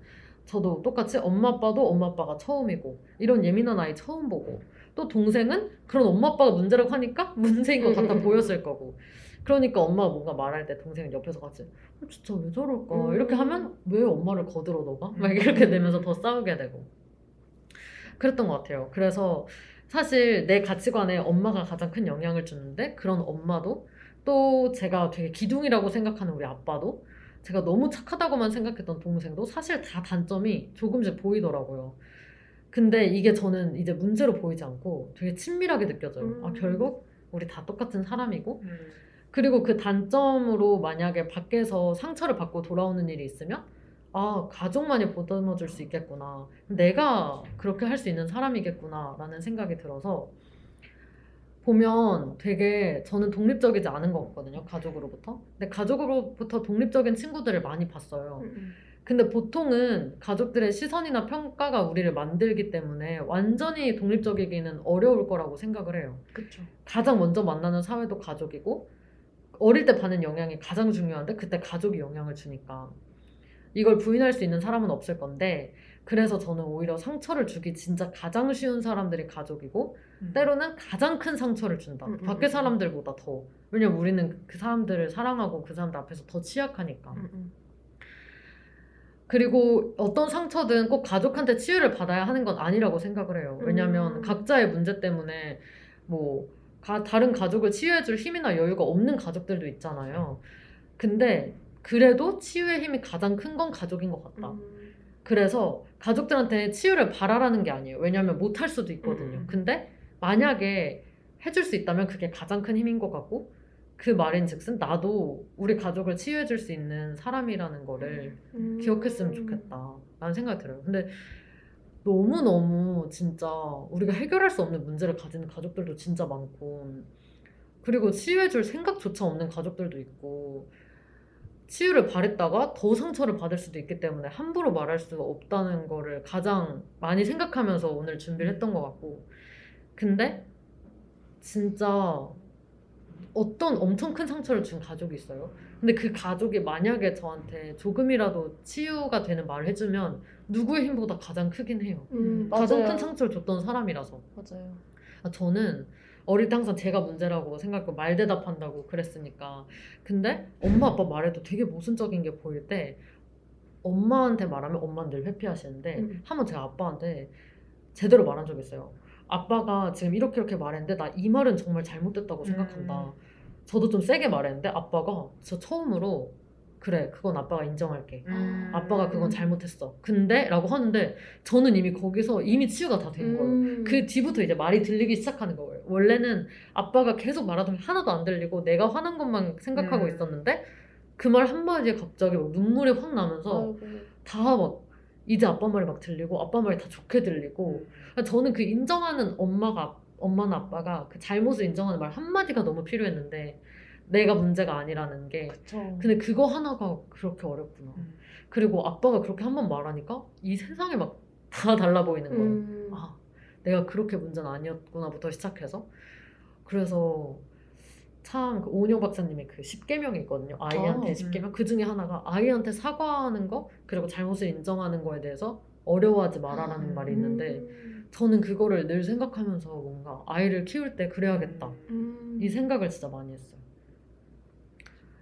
저도 똑같이 엄마 아빠도 엄마 아빠가 처음이고 이런 예민한 아이 처음 보고 또 동생은 그런 엄마 아빠가 문제라고 하니까 문제인 것 같아 음, 음, 음. 보였을 거고. 그러니까 엄마가 뭔가 말할 때 동생은 옆에서 같이 어, 진짜 왜 저럴까? 음. 이렇게 하면 왜 엄마를 거들어 너가? 막 이렇게 되면서 더 싸우게 되고. 그랬던 것 같아요. 그래서 사실 내 가치관에 엄마가 가장 큰 영향을 주는데 그런 엄마도 또 제가 되게 기둥이라고 생각하는 우리 아빠도 제가 너무 착하다고만 생각했던 동생도 사실 다 단점이 조금씩 보이더라고요. 근데 이게 저는 이제 문제로 보이지 않고 되게 친밀하게 느껴져요. 아 음. 결국 우리 다 똑같은 사람이고 음. 그리고 그 단점으로 만약에 밖에서 상처를 받고 돌아오는 일이 있으면 아 가족만이 보듬어 줄 수 있겠구나 내가 그렇게 할 수 있는 사람이겠구나 라는 생각이 들어서 보면 되게 저는 독립적이지 않은 것 같거든요 가족으로부터 근데 가족으로부터 독립적인 친구들을 많이 봤어요 음, 근데 보통은 가족들의 시선이나 평가가 우리를 만들기 때문에 완전히 독립적이기는 어려울 거라고 생각을 해요 그쵸. 가장 먼저 만나는 사회도 가족이고 어릴 때 받는 영향이 가장 중요한데 그때 가족이 영향을 주니까 이걸 부인할 수 있는 사람은 없을 건데 그래서 저는 오히려 상처를 주기 진짜 가장 쉬운 사람들이 가족이고 음. 때로는 가장 큰 상처를 준다 음, 음, 밖에 음. 사람들보다 더 왜냐면 우리는 그 사람들을 사랑하고 그 사람들 앞에서 더 취약하니까 음, 음. 그리고 어떤 상처든 꼭 가족한테 치유를 받아야 하는 건 아니라고 생각을 해요. 왜냐면 음. 각자의 문제 때문에 뭐 가- 다른 가족을 치유해줄 힘이나 여유가 없는 가족들도 있잖아요. 근데 그래도 치유의 힘이 가장 큰 건 가족인 것 같다. 음. 그래서 가족들한테 치유를 바라라는 게 아니에요. 왜냐면 못할 수도 있거든요. 음. 근데 만약에 해줄 수 있다면 그게 가장 큰 힘인 것 같고 그 말인 즉슨 나도 우리 가족을 치유해줄 수 있는 사람이라는 거를 음. 기억했으면 좋겠다 라는 생각이 들어요. 근데 너무 너무 진짜 우리가 해결할 수 없는 문제를 가지는 가족들도 진짜 많고 그리고 치유해줄 생각조차 없는 가족들도 있고 치유를 바랬다가 더 상처를 받을 수도 있기 때문에 함부로 말할 수가 없다는 거를 가장 많이 생각하면서 오늘 준비를 했던 것 같고 근데 진짜 어떤 엄청 큰 상처를 준 가족이 있어요. 근데 그 가족이 만약에 저한테 조금이라도 치유가 되는 말을 해주면 누구의 힘보다 가장 크긴 해요. 음, 가장 맞아요. 큰 상처를 줬던 사람이라서. 맞아요. 아, 저는 어릴 때 항상 제가 문제라고 생각하고 말 대답한다고 그랬으니까. 근데 엄마 아빠 말해도 되게 모순적인 게 보일 때 엄마한테 말하면 엄마는 늘 회피하시는데 음. 한번 제가 아빠한테 제대로 말한 적이 있어요. 아빠가 지금 이렇게 이렇게 말했는데 나 이 말은 정말 잘못됐다고 생각한다. 저도 좀 세게 말했는데 아빠가 저 처음으로 그래 그건 아빠가 인정할게. 음. 아빠가 그건 잘못했어. 근데 라고 하는데 저는 이미 거기서 이미 치유가 다 된 거예요. 음. 그 뒤부터 이제 말이 들리기 시작하는 거예요. 원래는 아빠가 계속 말하던 게 하나도 안 들리고 내가 화난 것만 생각하고 음. 있었는데 그 말 한마디에 갑자기 막 눈물이 확 나면서. 다 막 이제 아빠 말이 막 들리고 아빠 말이 다 좋게 들리고 저는 그 인정하는 엄마가 엄마나 아빠가 그 잘못을 인정하는 말 한마디가 너무 필요했는데 내가 문제가 아니라는 게 그쵸. 근데 그거 하나가 그렇게 어렵구나. 음. 그리고 아빠가 그렇게 한 번 말하니까 이 세상이 막 다 달라 보이는 거예요. 음. 아, 내가 그렇게 문제는 아니었구나부터 시작해서 그래서 참 그 오은영 박사님의 그 10계명이 있거든요. 아이한테 아, 10계명 그 중에 하나가 아이한테 사과하는 거 그리고 잘못을 인정하는 거에 대해서 어려워하지 마라라는 음. 말이 있는데 음. 저는 그거를 늘 생각하면서 뭔가 아이를 키울 때 그래야겠다 음. 이 생각을 진짜 많이 했어요.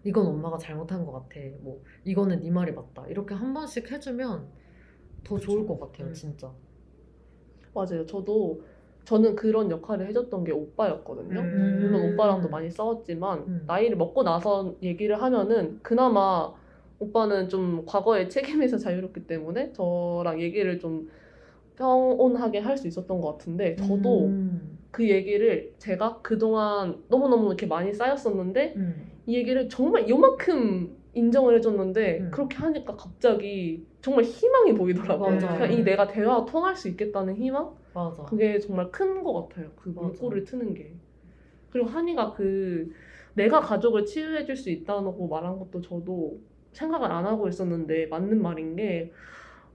이건 엄마가 잘못한 것 같아. 뭐 이거는 네 말이 맞다. 이렇게 한 번씩 해주면 더 좋을 것 같아요, 음. 진짜. 맞아요. 저도 저는 그런 역할을 해줬던 게 오빠였거든요. 음. 물론 오빠랑도 많이 싸웠지만 음. 나이를 먹고 나서 얘기를 하면은 그나마 오빠는 좀 과거의 책임에서 자유롭기 때문에 저랑 얘기를 좀 평온하게 할 수 있었던 것 같은데 저도 음. 그 얘기를 제가 그동안 너무너무 이렇게 많이 쌓였었는데 음. 이 얘기를 정말 요만큼 인정을 해줬는데 음. 그렇게 하니까 갑자기 정말 희망이 보이더라고요. 그냥 이 내가 대화가 통할 수 있겠다는 희망? 맞아. 그게 정말 큰 것 같아요. 그. 물꼬를 트는 게. 그리고 한이가 그 내가 가족을 치유해줄 수 있다고 말한 것도 저도 생각을 안 하고 있었는데 맞는 말인 게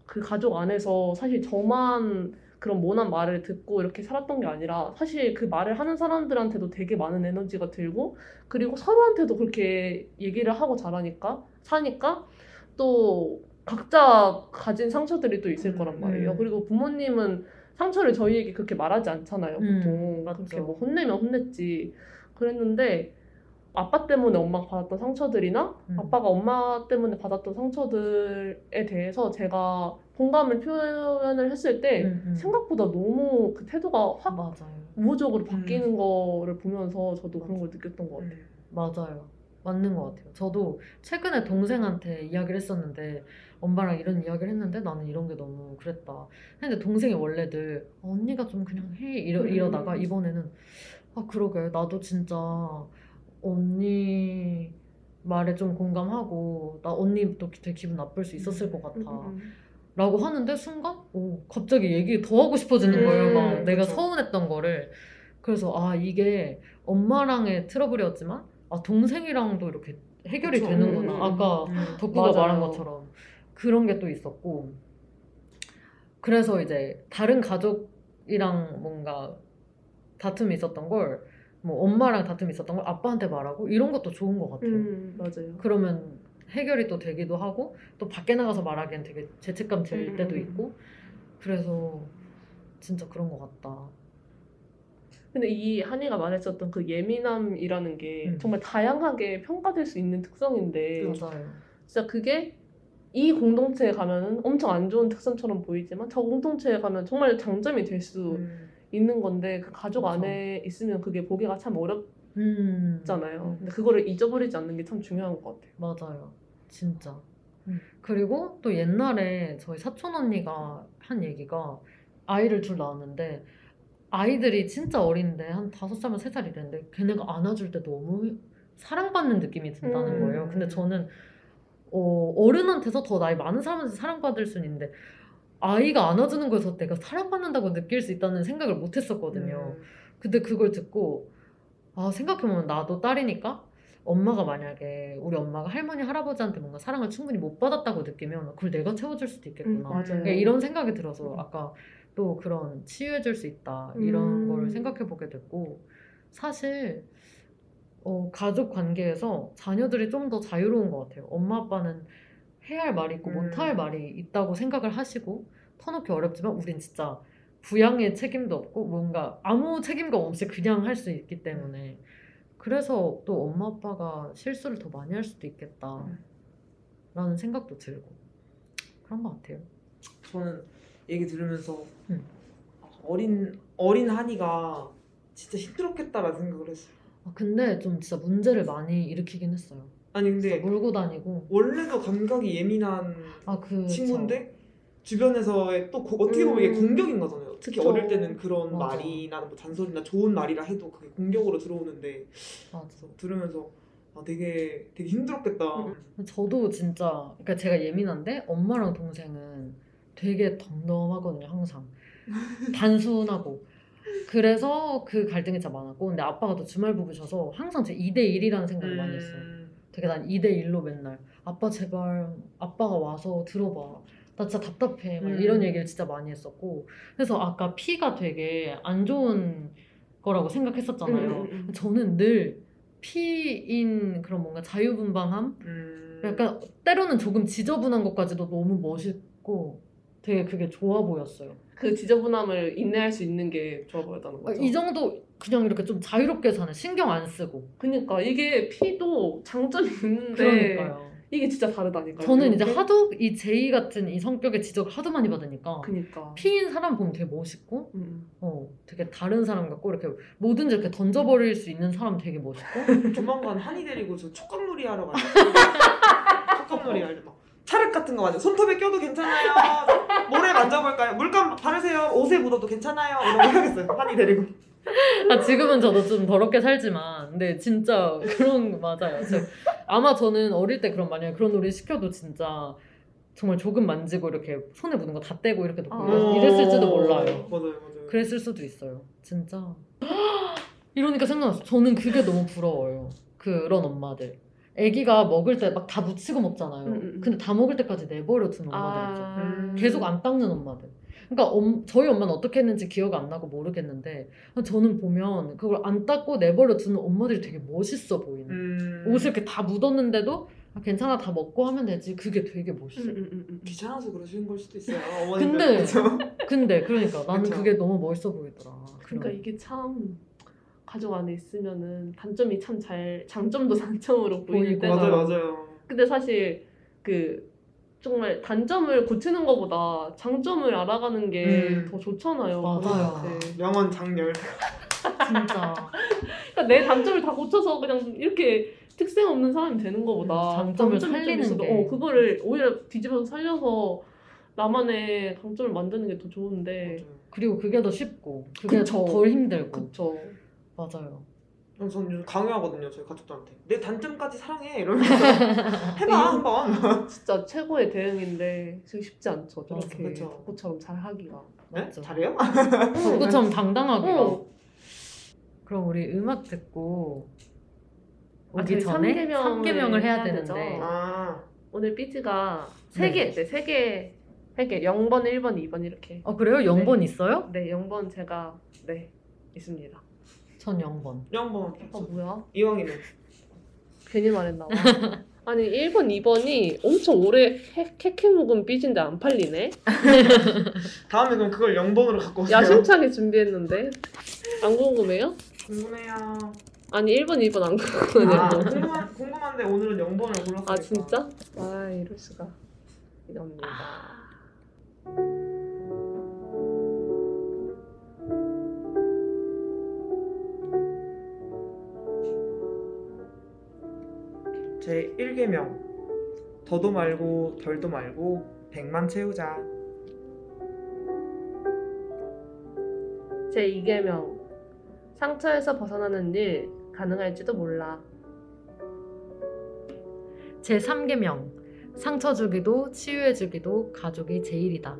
그 가족 안에서 사실 저만 그런 모난 말을 듣고 이렇게 살았던 게 아니라 사실 그 말을 하는 사람들한테도 되게 많은 에너지가 들고 그리고 서로한테도 그렇게 얘기를 하고 자라니까 사니까 또 각자 가진 상처들이 또 있을 음, 거란 말이에요. 음. 그리고 부모님은 상처를 저희에게 그렇게 말하지 않잖아요. 음, 보통 맞죠. 그렇게 뭐 혼내면 혼냈지. 그랬는데 아빠 때문에 엄마가 받았던 상처들이나 음. 아빠가 엄마 때문에 받았던 상처들에 대해서 제가 공감을 표현을 했을 때 음, 음. 생각보다 너무 그 태도가 확 맞아요. 우호적으로 바뀌는 거를 보면서 저도 그런 맞아. 걸 느꼈던 것 같아요. 맞아요. 맞는 것 같아요. 저도 최근에 동생한테 이야기를 했었는데 엄마랑 이런 이야기를 했는데 나는 이런 게 너무 그랬다. 근데 동생이 원래 늘 어, 언니가 좀 그냥 해 이러, 음. 이러다가 이번에는 아 그러게 나도 진짜 언니 말에 좀 공감하고 나 언니도 되게 기분 나쁠 수 있었을 것 같아. 라고 하는데 순간 오, 갑자기 얘기 더 하고 싶어지는 음, 거예요. 막 내가 그쵸. 서운했던 거를. 그래서 아 이게 엄마랑의 트러블이었지만 아 동생이랑도 이렇게 해결이 그쵸. 되는구나. 음, 음, 아까 음. 덕구가 맞아요. 말한 것처럼 그런 게 또 있었고 그래서 이제 다른 가족이랑 뭔가 다툼이 있었던 걸 뭐 엄마랑 다툼이 있었던 걸 아빠한테 말하고 이런 것도 좋은 것 같아요. 음, 맞아요. 그러면 해결이 또 되기도 하고 또 밖에 나가서 말하기엔 되게 죄책감 들 음, 때도 음, 있고 그래서 진짜 그런 것 같다. 근데 이 한이가 말했었던 그 예민함이라는 게 음. 정말 다양하게 평가될 수 있는 특성인데 맞아요. 진짜 그게 이 공동체에 가면은 엄청 안 좋은 특성처럼 보이지만 저 공동체에 가면 정말 장점이 될수 음. 있는 건데 그 가족 그쵸. 안에 있으면 그게 보기가 참 어렵잖아요. 음 근데 그거를 잊어버리지 않는 게 참 중요한 것 같아요. 맞아요. 진짜. 음. 그리고 또 옛날에 저희 사촌 언니가 한 얘기가 아이를 둘 낳았는데 아이들이 진짜 어린데 한 다섯 살만 세 살 이랬는데 걔네가 안아줄 때 너무 사랑받는 느낌이 든다는 음. 거예요. 근데 저는 어, 어른한테서 더 나이 많은 사람한테 사랑받을 수는 있는데 아이가 안아주는 거에서 내가 사랑받는다고 느낄 수 있다는 생각을 못 했었거든요. 음. 근데 그걸 듣고 아 생각해보면 나도 딸이니까 엄마가 만약에 우리 엄마가 할머니 할아버지한테 뭔가 사랑을 충분히 못 받았다고 느끼면 그걸 내가 채워줄 수도 있겠구나 음. 그러니까 이런 생각이 들어서 음. 아까 또 그런 치유해줄 수 있다 이런 음. 거를 생각해보게 됐고 사실 어, 가족 관계에서 자녀들이 좀 더 자유로운 것 같아요 엄마 아빠는 해야 할 말이 있고 음. 못할 말이 있다고 생각을 하시고 터놓기 어렵지만 우린 진짜 부양의 책임도 없고 뭔가 아무 책임감 없이 그냥 할 수 있기 때문에 그래서 또 엄마 아빠가 실수를 더 많이 할 수도 있겠다 라는 생각도 들고 그런 것 같아요 저는 얘기 들으면서 음. 어린 어린 한이가 진짜 힘들었겠다라는 생각을 했어요. 아, 근데 좀 진짜 문제를 많이 일으키긴 했어요 아니 근데 몰고 다니고 원래도 감각이 예민한 아 그 친구인데 주변에서의 또 고- 어떻게 보면 이게 음. 공격인 거잖아요. 특히 그쵸. 어릴 때는 그런 맞아. 말이나 뭐 잔소리나 좋은 말이라 해도 그게 공격으로 들어오는데 맞아 들으면서 아, 되게 되게 힘들었겠다. 음. 저도 진짜 그러니까 제가 예민한데 엄마랑 동생은 되게 덤덤하거든요 항상 단순하고 그래서 그 갈등이 진짜 많았고 근데 아빠가 또 주말 부부셔서 항상 제 2대 1이라는 생각을 많이 했어요 음. 되게 난 2대 1로 맨날 아빠 제발 아빠가 와서 들어봐 나 진짜 답답해 막 음. 이런 얘기를 진짜 많이 했었고 그래서 아까 피가 되게 안 좋은 거라고 생각했었잖아요 음, 음, 음. 저는 늘 피인 그런 뭔가 자유분방함 음. 약간 때로는 조금 지저분한 것까지도 너무 멋있고 되게 그게 좋아 보였어요. 그 지저분함을 인내할 수 있는 게 좋아 보였다는 거죠. 이 정도 그냥 이렇게 좀 자유롭게 사는 신경 안 쓰고. 그러니까 이게 피도 장점이 있는데 그러니까요. 이게 진짜 다르다니까요. 저는 이제 이렇게? 하도 이 제이 같은 이 성격의 지적을 하도 많이 받으니까 그니까. 피인 사람 보면 되게 멋있고 음. 어 되게 다른 사람 같고 이렇게 뭐든지 이렇게 던져버릴 수 있는 사람 되게 멋있고 조만간 한이 데리고 저 촉감놀이 하러 가요. 촉감놀이 하려 막 차륵 같은 거 맞아. 손톱에 껴도 괜찮아요. 모래 만져볼까요? 물감 바르세요. 옷에 묻어도 괜찮아요. 이런 거 해야겠어요. 한이 데리고. 아, 지금은 저도 좀 더럽게 살지만, 근데 진짜 그런 거 맞아요. 저, 아마 저는 어릴 때 그런 만약에 그런 놀이 시켜도 진짜 정말 조금 만지고 이렇게 손에 묻은 거 다 떼고 이렇게 놓고 아. 이랬을지도 몰라요. 맞아요, 맞아요. 그랬을 수도 있어요. 진짜. 이러니까 생각났어. 저는 그게 너무 부러워요. 그런 엄마들. 아기가 먹을 때 막 다 묻히고 먹잖아요. 음, 음, 음. 근데 다 먹을 때까지 내버려 두는 엄마들 있죠. 아. 음. 계속 안 닦는 엄마들. 그러니까 엄- 저희 엄마는 어떻게 했는지 기억 안 나고 모르겠는데 저는 보면 그걸 안 닦고 내버려 두는 엄마들이 되게 멋있어 보이는. 음. 옷을 이렇게 다 묻었는데도 아, 괜찮아 다 먹고 하면 되지. 그게 되게 음, 멋있어. 음, 음, 음. 귀찮아서 그러시는 걸 수도 있어요. 근데 그쵸? 근데 그러니까 나는 그쵸. 그게 너무 멋있어 보이더라. 그러니까 그런. 이게 참 가족 안에 있으면은 단점이 참 잘 장점도 단점으로 보이는 보이고. 때가 맞아요, 맞아요. 근데 사실 그 정말 단점을 고치는 것보다 장점을 알아가는 게 음. 더 좋잖아요. 맞아요. 명언 장렬. 진짜. 그러니까 내 단점을 다 고쳐서 그냥 이렇게 특색 없는 사람이 되는 것보다 음, 장점을 살리는 게. 어, 그거를 오히려 뒤집어서 살려서 나만의 강점을 만드는 게 더 좋은데 그리고 그게 더 쉽고 그게 그쵸. 덜 힘들고 그쵸 맞아요. 어, 저는 요즘 강요하거든요 저희 가족들한테 내 단점까지 사랑해 이러면서 해봐 한번 진짜 최고의 대응인데 지금 쉽지 않죠 저렇게 그쵸. 덕구처럼 잘 하기가 네? 맞죠. 잘해요? 덕구처럼 당당하게. 어. 그럼 우리 음악 듣고 아, 오기 저희 전에 삼계명을 삼계명을 해야 해야 되는데. 아 오늘 삐지가 네. 3개 했대 3개 3개 0번 1번 2번 이렇게 어 그래요? 0번 있어요? 네 0번 제가 네 있습니다 전 0번. 영번 아 뭐야 이왕이면 괜히 말했나 봐. 아니 1번, 2번이 엄청 오래 캐- 캐캐 묵은 삐진데 안 팔리네. 다음에 그럼 그걸 0번으로 갖고 오세요 야심차게 준비했는데 안 궁금해요? 궁금해요 아니 1번, 2번 안 궁금해요. 아 궁금한, 궁금한데 오늘은 0번을 골랐어요 아 진짜? 아 이럴 수가. 이겁니다. 제 1계명 더도 말고 덜도 말고 100만 채우자 제 2계명 상처에서 벗어나는 일 가능할지도 몰라. 제 3계명 상처 주기도 치유해 주기도 가족이 제일이다.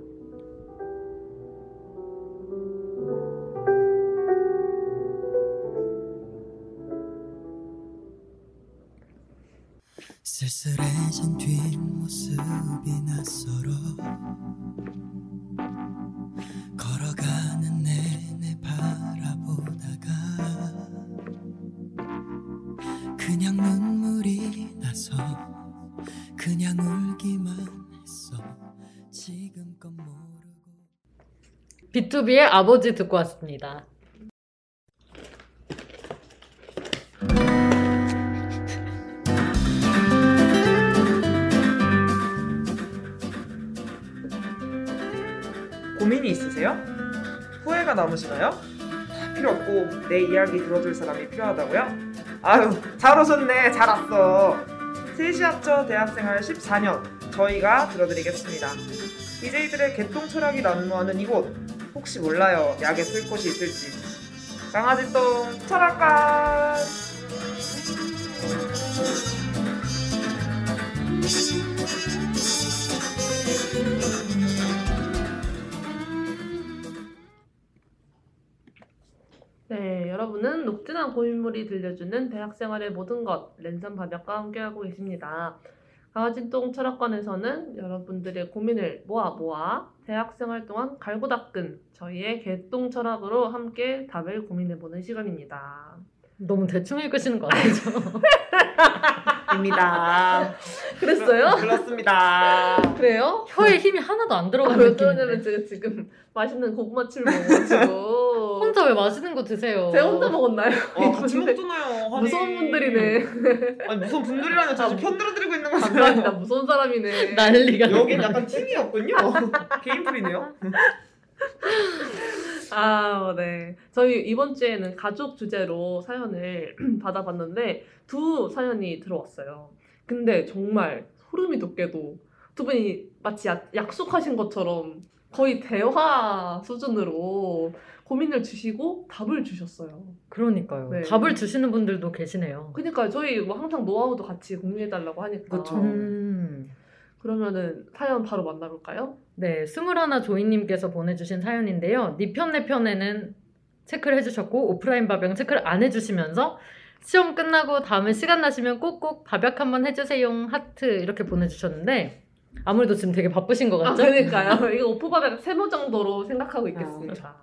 쓸쓸해진 뒷모습이 낯설어 걸어가는 내내 바라보다가 그냥 눈물이 나서 그냥 울기만 했어 지금껏 모르고 B2B의 아버지 듣고 왔습니다. 고민이 있으세요? 후회가 남으시나요? 필요 없고 내 이야기 들어줄 사람이 필요하다고요? 아유 잘 오셨네. 잘 왔어. 합쳐 대학생활 14년 저희가 들어드리겠습니다. DJ들의 개똥 철학이 난무하는 이곳. 혹시 몰라요. 약에 쓸 곳이 있을지. 강아지 똥 철학관 녹진한 고인물이 들려주는 대학생활의 모든 것 랜선 바벽과 함께하고 계십니다. 강아지똥 철학관에서는 여러분들의 고민을 모아 모아 대학생활 동안 갈고 닦은 저희의 개똥 철학으로 함께 답을 고민해보는 시간입니다. 너무 대충 읽으시는 거 아니죠? 입니다 그랬어요? 그렇습니다 그래요? 혀에 힘이 하나도 안 아, 들어간 왜 그러냐면 느낌인데. 제가 지금 맛있는 고구마칩을 먹어가지고 혼자 왜 맛있는 거 드세요? 제가 혼자 먹었나요? 어, 같이 먹잖아요 아니. 무서운 분들이네. 아니 무서운 분들이라뇨 저 지금 편들어드리고 있는 거잖아요 감사합니다. 무서운 사람이네. 난리가. 여긴 약간 팀이었군요. 개인풀이네요. 아, 네. 저희 이번 주에는 가족 주제로 사연을 받아봤는데 두 사연이 들어왔어요. 근데 정말 소름이 돋게도 두 분이 마치 약, 약속하신 것처럼 거의 대화 수준으로 고민을 주시고 답을 주셨어요. 그러니까요. 네. 답을 주시는 분들도 계시네요. 그러니까 저희 뭐 항상 노하우도 같이 공유해달라고 하니까. 그쵸. 음. 그러면은 사연 바로 만나볼까요? 네, 스물하나 조이님께서 보내주신 사연인데요. 니편 내편에는 체크를 해주셨고 오프라인 밥영 체크를 안 해주시면서 시험 끝나고 다음에 시간 나시면 꼭꼭 밥약 한번 해주세요 하트 이렇게 보내주셨는데 아무래도 지금 되게 바쁘신 것 아, 같죠? 그러니까요. 이거 오프밥의 세모 정도로 생각하고 있겠습니다.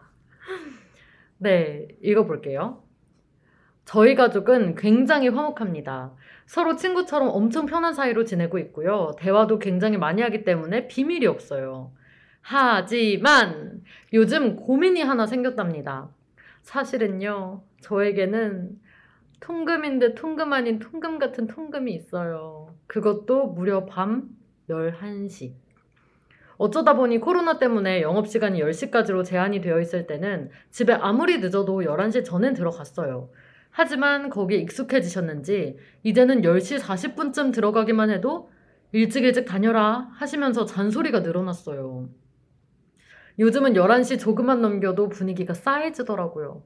네, 읽어볼게요. 저희 가족은 굉장히 화목합니다. 서로 친구처럼 엄청 편한 사이로 지내고 있고요. 대화도 굉장히 많이 하기 때문에 비밀이 없어요. 하지만 요즘 고민이 하나 생겼답니다. 사실은요, 저에게는 통금인데 통금 아닌 통금 같은 통금이 있어요. 그것도 무려 밤 11시. 어쩌다 보니 코로나 때문에 영업시간이 10시까지로 제한이 되어 있을 때는 집에 아무리 늦어도 11시 전엔 들어갔어요. 하지만 거기에 익숙해지셨는지 이제는 10시 40분쯤 들어가기만 해도 일찍 일찍 다녀라 하시면서 잔소리가 늘어났어요. 요즘은 11시 조금만 넘겨도 분위기가 싸해지더라고요.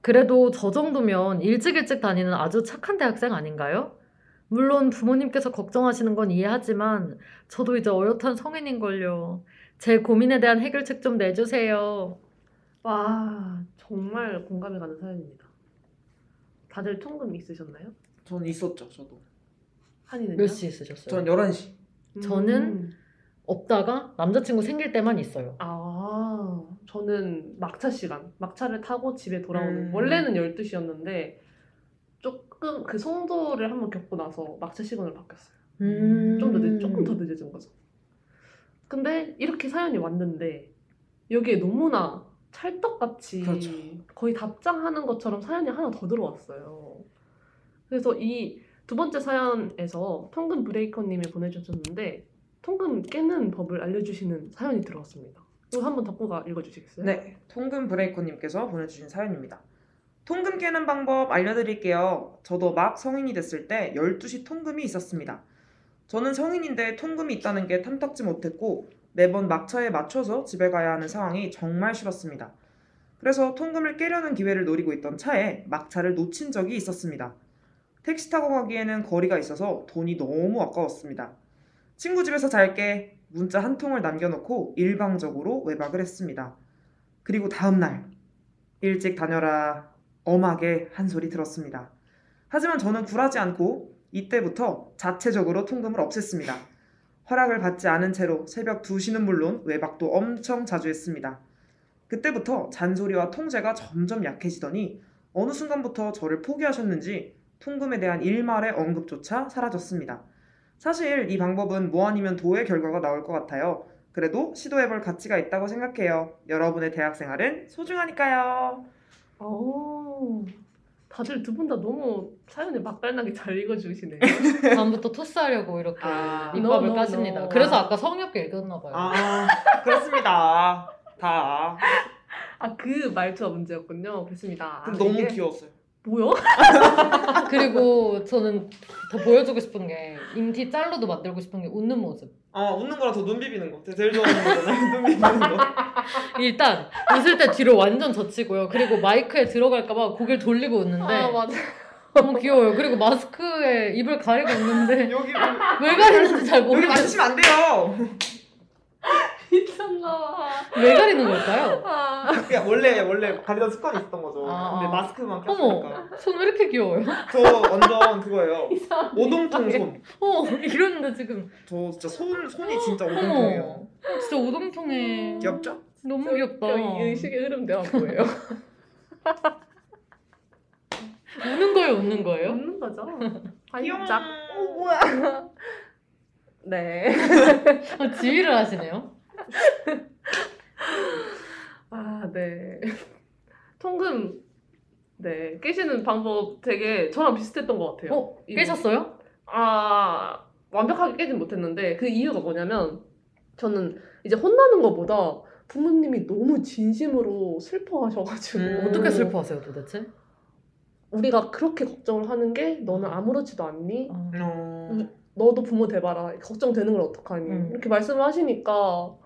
그래도 저 정도면 일찍 일찍 다니는 아주 착한 대학생 아닌가요? 물론 부모님께서 걱정하시는 건 이해하지만 저도 이제 어엿한 성인인걸요. 제 고민에 대한 해결책 좀 내주세요. 와 정말 공감이 가는 사연입니다. 다들 통금 있으셨나요? 전 있었죠, 저도. 한이는요? 몇시 있으셨어요? 전 11시. 저는 음. 없다가 남자친구 생길 때만 있어요. 아 저는 막차 시간 막차를 타고 집에 돌아오는 음. 원래는 12시였는데 조금 그 송도를 한번 겪고 나서 막차 시간으로 바뀌었어요. 음. 좀더 늦, 조금 더 늦어진 거죠. 근데 이렇게 사연이 왔는데 여기에 너무나 찰떡같이 그렇죠. 거의 답장하는 것처럼 사연이 하나 더 들어왔어요. 그래서 이 두 번째 사연에서 통금 브레이커님이 보내주셨는데 통금 깨는 법을 알려주시는 사연이 들어왔습니다. 이거 한번 덕구가 읽어주시겠어요? 네, 통금 브레이커님께서 보내주신 사연입니다. 통금 깨는 방법 알려드릴게요. 저도 막 성인이 됐을 때 12시 통금이 있었습니다. 저는 성인인데 통금이 있다는 게 탐탁지 못했고 매번 막차에 맞춰서 집에 가야 하는 상황이 정말 싫었습니다. 그래서 통금을 깨려는 기회를 노리고 있던 차에 막차를 놓친 적이 있었습니다. 택시 타고 가기에는 거리가 있어서 돈이 너무 아까웠습니다. 친구 집에서 잘게 문자 한 통을 남겨놓고 일방적으로 외박을 했습니다. 그리고 다음날 일찍 다녀라 엄하게 한 소리 들었습니다. 하지만 저는 굴하지 않고 이때부터 자체적으로 통금을 없앴습니다. 허락을 받지 않은 채로 새벽 2시는 물론 외박도 엄청 자주 했습니다. 그때부터 잔소리와 통제가 점점 약해지더니 어느 순간부터 저를 포기하셨는지 통금에 대한 일말의 언급조차 사라졌습니다. 사실 이 방법은 뭐 아니면 도의 결과가 나올 것 같아요. 그래도 시도해볼 가치가 있다고 생각해요. 여러분의 대학 생활은 소중하니까요. 오, 다들 두 분 다 너무 사연을 맛깔나게 잘 읽어주시네요. 다음부터 토스하려고 이렇게 아, 입밥을 no, 까십니다. no. 그래서 아. 아까 성엽게 읽었나 봐요. 아, 그렇습니다. 다. 아 그 말투가 문제였군요. 그렇습니다. 근데 너무 이게 귀여웠어요. 뭐야? 그리고 저는 더 보여주고 싶은 게 인티 짤로도 만들고 싶은 게 웃는 모습. 아, 웃는 거랑 더눈 비비는 거. 제일 좋아하는 거잖아요. 눈 비비는 거. 일단 웃을 때 뒤로 완전 젖히고요. 그리고 마이크에 들어갈까봐 고개를 돌리고 웃는데 아 맞아. 너무 귀여워요. 그리고 마스크에 입을 가리고 웃는데 여기, 왜 가리는지 잘 여기 모르겠어요. 만지시면 안 돼요. 미쳤나봐. 왜 가리는 걸까요? 아. 그냥 원래, 원래 가리던 습관이 있었던 거죠. 아, 근데 아. 마스크만 어머, 꼈으니까. 손 왜 이렇게 귀여워요? 저 완전 그거예요. 이상하네. 오동통 손. 어, 이러는데 지금 저 진짜 손, 손이 진짜 오동통이에요. 진짜 오동통해. 귀엽죠? 너무 귀엽다. 이 의식의 흐름 내가 뭐예요? 우는 거예요, 웃는 거예요? 웃는 거죠. 반짝. 오 뭐야? 네. 아, 지휘를 하시네요. 아 네. 통금 네 깨시는 방법 되게 저랑 비슷했던 것 같아요. 어. 깨셨어요? 아 완벽하게 깨진 못했는데 그 이유가 뭐냐면 저는 이제 혼나는 것보다 부모님이 너무 진심으로 슬퍼하셔가지고 음. 어떻게 슬퍼하세요, 도대체? 우리가 그렇게 걱정을 하는 게 너는 아무렇지도 않니? 아, 어... 너도 부모 돼봐라 걱정되는 걸 어떡하니 음. 이렇게 말씀을 하시니까 어,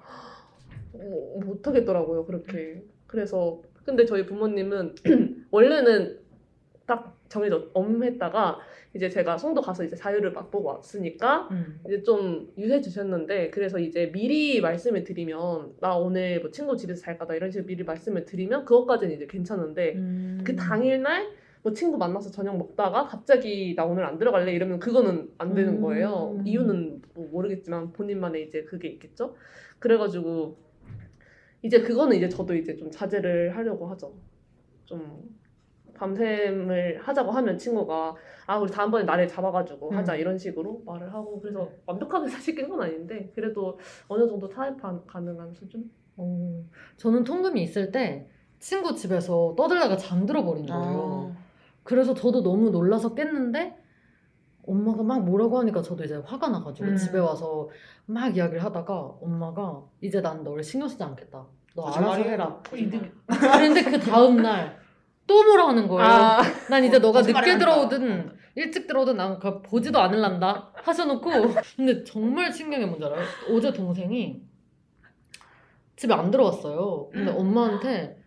못하겠더라고요 그렇게 그래서 근데 저희 부모님은 원래는 딱 정해져 엄했다가 이제 제가 송도 가서 이제 자유를 맛보고 왔으니까 음. 이제 좀 유해 주셨는데 그래서 이제 미리 말씀을 드리면 나 오늘 뭐 친구 집에서 잘 거다 이런 식으로 미리 말씀을 드리면 그것까지는 이제 괜찮은데 음. 그 당일날 뭐 친구 만나서 저녁 먹다가 갑자기 나 오늘 안 들어갈래 이러면 그거는 안 되는 음. 거예요. 이유는 뭐 모르겠지만 본인만의 이제 그게 있겠죠. 그래가지고 이제 그거는 이제 저도 이제 좀 자제를 하려고 하죠. 좀 밤샘을 하자고 하면 친구가 아 우리 다음번에 날을 잡아가지고 하자 음. 이런 식으로 말을 하고 그래서 완벽하게 사실 깬 건 아닌데 그래도 어느 정도 타협 가- 가능한 수준? 어, 저는 통금이 있을 때 친구 집에서 떠들다가 잠들어 버린 거예요. 아... 그래서 저도 너무 놀라서 깼는데 엄마가 막 뭐라고 하니까 저도 이제 화가 나가지고 음. 집에 와서 막 이야기를 하다가 엄마가 이제 난 너를 신경 쓰지 않겠다. 너 알아서. 해라. 이득. 그런데 그 다음 날 또 뭐라 하는 거예요. 아, 난 이제 너가 거짓말이 늦게. 들어오든 일찍 들어오든 난 그거 보지도 않을란다 하셔놓고 근데 정말 게 뭔지 알아요? 어제 동생이 집에 안 들어왔어요. 근데 엄마한테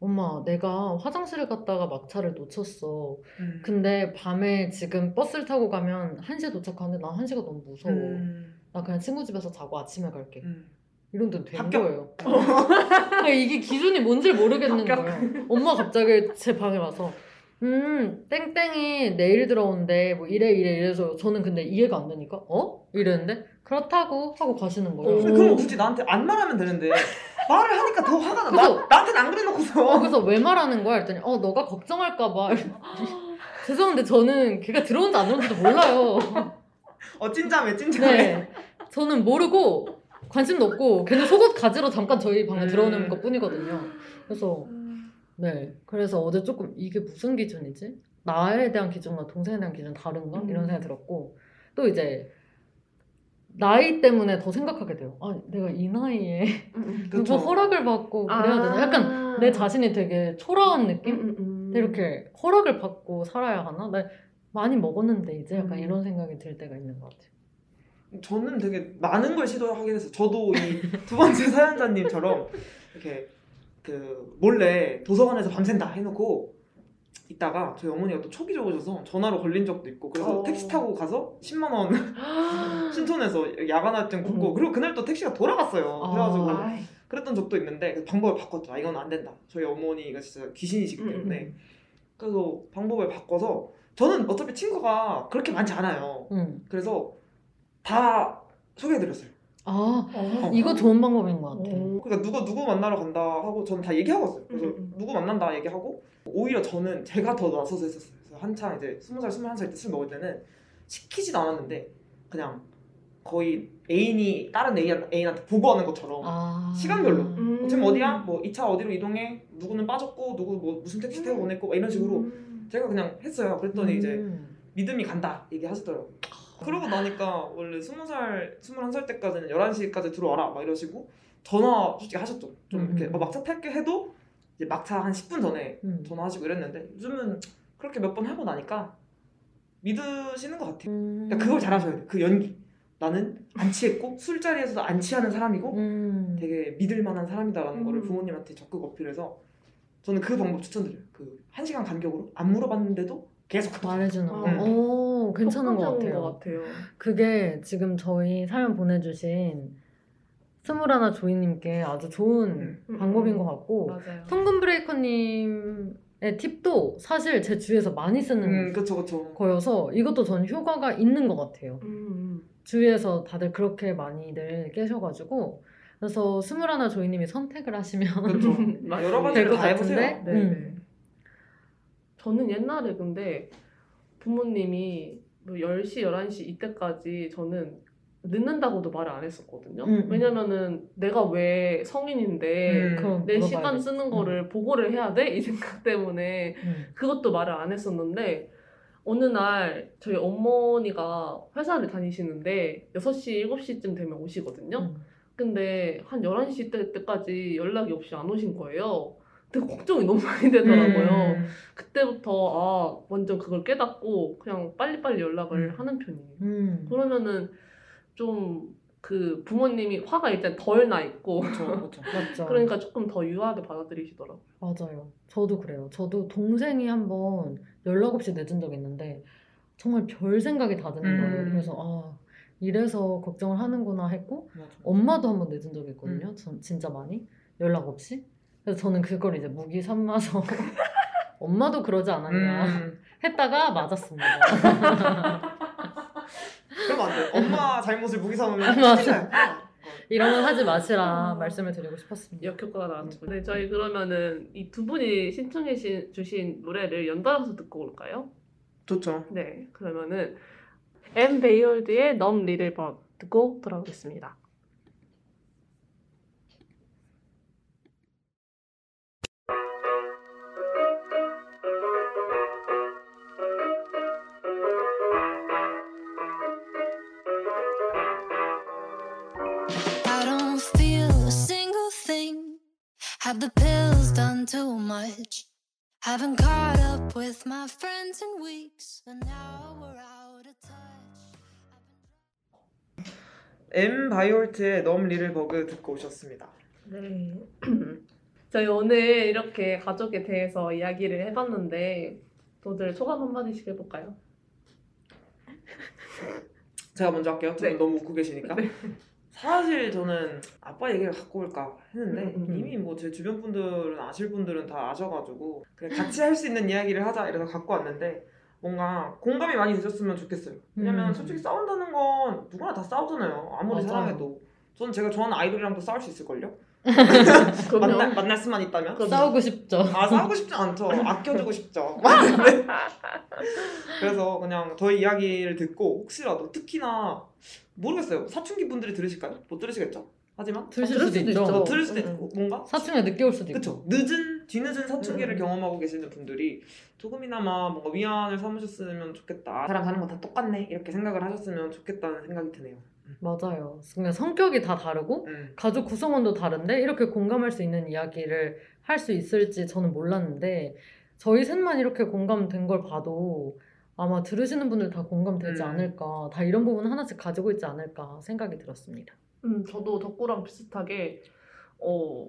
엄마 내가 화장실을 갔다가 막차를 놓쳤어. 음. 근데 밤에 지금 버스를 타고 가면 1시에 도착하는데 난 1시가 너무 무서워. 음. 나 그냥 친구 집에서 자고 아침에 갈게. 음. 이런 데는 된 합격. 거예요. 그러니까 이게 기준이 뭔지 모르겠는. 거예요. 엄마 갑자기 제 방에 와서 음 땡땡이 내일 들어온대 뭐 이래 이래 이래서 저는 근데 이해가 안 되니까 어? 이랬는데 그렇다고 하고 가시는 거예요. 오. 근데 그럼 굳이 나한테 안 말하면 되는데 말을 하니까 더 화가 나. 그래서- 나 나한테는 안 어, 그래놓고서. 그래서 왜 말하는 거야? 했더니 어 너가 걱정할까봐 죄송한데 저는 걔가 들어온지 안 들어온지도 몰라요. 어 찐자매 찐자매. 네. 저는 모르고 관심도 없고 걔는 속옷 가지러 잠깐 저희 방에 음. 들어오는 것 뿐이거든요. 그래서 네. 그래서 어제 조금 이게 무슨 기준이지? 나에 대한 기준과 동생에 대한 기준 다른가? 이런 음. 생각이 들었고 또 이제 나이 때문에 더 생각하게 돼요. 아, 내가 이 나이에 그쵸. 누가 허락을 받고 그래야 되나? 약간 내 자신이 되게 초라한 느낌? 음, 음, 음. 이렇게 허락을 받고 살아야 하나? 나 많이 먹었는데 이제 약간 음. 이런 생각이 들 때가 있는 것 같아요. 저는 되게 많은 걸 시도하게 됐어요. 저도 이 두 번째 사연자님처럼 이렇게 그 몰래 도서관에서 밤샌다 해놓고 있다가 저희 어머니가 또 초기 적으셔서 전화로 걸린 적도 있고 그래서 어. 택시 타고 가서 10만 원 신촌에서 야간화증 굽고 음. 그리고 그날 또 택시가 돌아갔어요. 그래가지고 아. 그랬던 적도 있는데 그 방법을 바꿨죠. 아, 이건 안 된다. 저희 어머니가 진짜 귀신이시기 음, 때문에 음. 그래서 방법을 바꿔서 저는 어차피 친구가 그렇게 많지 않아요. 응. 그래서 다 소개해드렸어요. 아, 어. 이거 좋은 방법인 것 같아. 어. 그러니까 누가 누구 만나러 간다 하고 저는 다 얘기하고 왔어요. 그래서 음, 음. 누구 만난다 얘기하고 오히려 저는 제가 더 나서서 했었어요. 그래서 한창 이제 스무 살 스물한 살 때 술 먹을 때는 시키지도 않았는데 그냥 거의 애인이 다른 애인, 애인한테 보고하는 것처럼 아. 시간별로. 음. 지금 어디야? 뭐 2차 어디로 이동해? 누구는 빠졌고 누구 뭐 무슨 택시 타고 보냈고 막 이런 식으로 음. 제가 그냥 했어요. 그랬더니 이제 음. 믿음이 간다 얘기하시더라고요. 그러고 나니까 원래 20살, 21살 때까지는 11시까지 들어와라 막 이러시고 전화 솔직히 하셨죠. 좀 이렇게 음. 어, 막차 탈게 해도 이제 막차 한 10분 전에 음. 전화하시고 이랬는데 요즘은 그렇게 몇 번 하고 나니까 믿으시는 것 같아요. 음. 그러니까 그걸 잘하셔야 돼요. 그 연기. 나는 안 취했고 술자리에서도 안 취하는 사람이고 음. 되게 믿을 만한 사람이다라는 음. 거를 부모님한테 적극 어필해서 저는 그 방법 추천드려요. 그 1시간 간격으로 안 물어봤는데도 계속 말해주는 거. 음. 오, 괜찮은 것 같아요. 것 같아요. 그게 지금 저희 사연 보내주신 스물하나 조이님께 아주 좋은 음. 방법인 음. 것 같고 맞아요. 통금 브레이커님의 팁도 사실 제 주위에서 많이 쓰는 음, 그쵸 그쵸. 거여서 이것도 전 효과가 있는 것 같아요. 음. 주위에서 다들 그렇게 많이들 깨셔가지고 그래서 스물하나 조이님이 선택을 하시면. 맞습니다. 여러 될 가지를 것다 해보세요. 같은데? 네, 음. 네. 저는 옛날에 근데 부모님이 뭐 10시, 11시 이때까지 저는 늦는다고도 말을 안 했었거든요. 음, 음. 왜냐면은 내가 왜 성인인데 음. 내. 시간 쓰는 거를 보고를 해야 돼? 이 생각 때문에 음. 그것도 말을 안 했었는데 어느 날 저희 어머니가 회사를 다니시는데 6시, 7시쯤 되면 오시거든요. 음. 근데 한 11시 때, 때까지 연락이 없이 안 오신 거예요. 되게 걱정이 너무 많이 되더라고요. 음. 그때부터 아 완전 그걸 깨닫고 그냥 빨리빨리 연락을 음. 하는 편이에요. 음. 그러면은 좀 그 부모님이 화가 일단 덜 나 있고 그쵸. 맞죠. 그러니까 조금 더 유하게 받아들이시더라고요. 맞아요. 저도 그래요. 저도 동생이 한번 연락 없이 늦은 적이 있는데 정말 별 생각이 다 드는 거예요. 음. 그래서 아 이래서 걱정을 하는구나 했고 맞아. 엄마도 한번 늦은 적이 있거든요. 음. 전 진짜 많이 연락 없이. 그래서 저는 그걸 이제 무기 삼아서 엄마도 그러지 않았냐 음. 했다가 맞았습니다. 그러면 안 돼. 엄마 잘못을 무기 삼으면 맞아. 이런 건 하지 마시라 어. 말씀을 드리고 싶었습니다. 역효과가 나왔고. 네, 저희 그러면은 이 두 분이 신청해 시- 주신 노래를 연달아서 듣고 올까요? 좋죠. 네, 그러면은 Em Beihold의 넘버 듣고 돌아오겠습니다. Much? Haven't caught up with my friends in weeks, and now we're out of touch. M 바이올트의 넘 리를 버그 듣고 오셨습니다. 네. 저희 오늘 이렇게 가족에 대해서 이야기를 해봤는데 다들 소감 한마디씩 해볼까요? 제가 먼저 할게요. 두 분 네. 너무 웃고 계시니까. 사실 저는 아빠 얘기를 갖고 올까 했는데 음, 음, 음. 이미 뭐 제 주변 분들은 아실 분들은 다 아셔가지고 그냥 같이 할 수 있는 이야기를 하자 이래서 갖고 왔는데 뭔가 공감이 많이 되셨으면 좋겠어요. 왜냐면 음. 솔직히 싸운다는 건 누구나 다 싸우잖아요. 아무리 맞아요. 사랑해도. 저는 제가 좋아하는 아이돌이랑도 싸울 수 있을걸요? 그럼요. 만날, 만날 수만 있다면? 그럼요. 싸우고 싶죠. 아 싸우고 싶지 않죠. 아껴주고 싶죠. 그래서 그냥 저희 이야기를 듣고 혹시라도 특히나 모르겠어요. 사춘기 분들이 들으실까요? 못 들으시겠죠. 하지만 들으실 들을 수도 수도 있죠. 뭐 들을 수도 음, 있고 뭔가 사춘기가 늦게 올 수도 있고. 그쵸 늦은 뒤늦은 사춘기를 음. 경험하고 계시는 분들이 조금이나마 뭔가 위안을 삼으셨으면 좋겠다. 사람 사는 거다 똑같네 이렇게 생각을 하셨으면 좋겠다는 생각이 드네요. 맞아요. 그냥 성격이 다 다르고 음. 가족 구성원도 다른데 이렇게 공감할 수 있는 이야기를 할 수 있을지 저는 몰랐는데 저희 셋만 이렇게 공감된 걸 봐도 아마 들으시는 분들 다 공감되지 음. 않을까 다 이런 부분 하나씩 가지고 있지 않을까 생각이 들었습니다. 음, 저도 덕구랑 비슷하게 어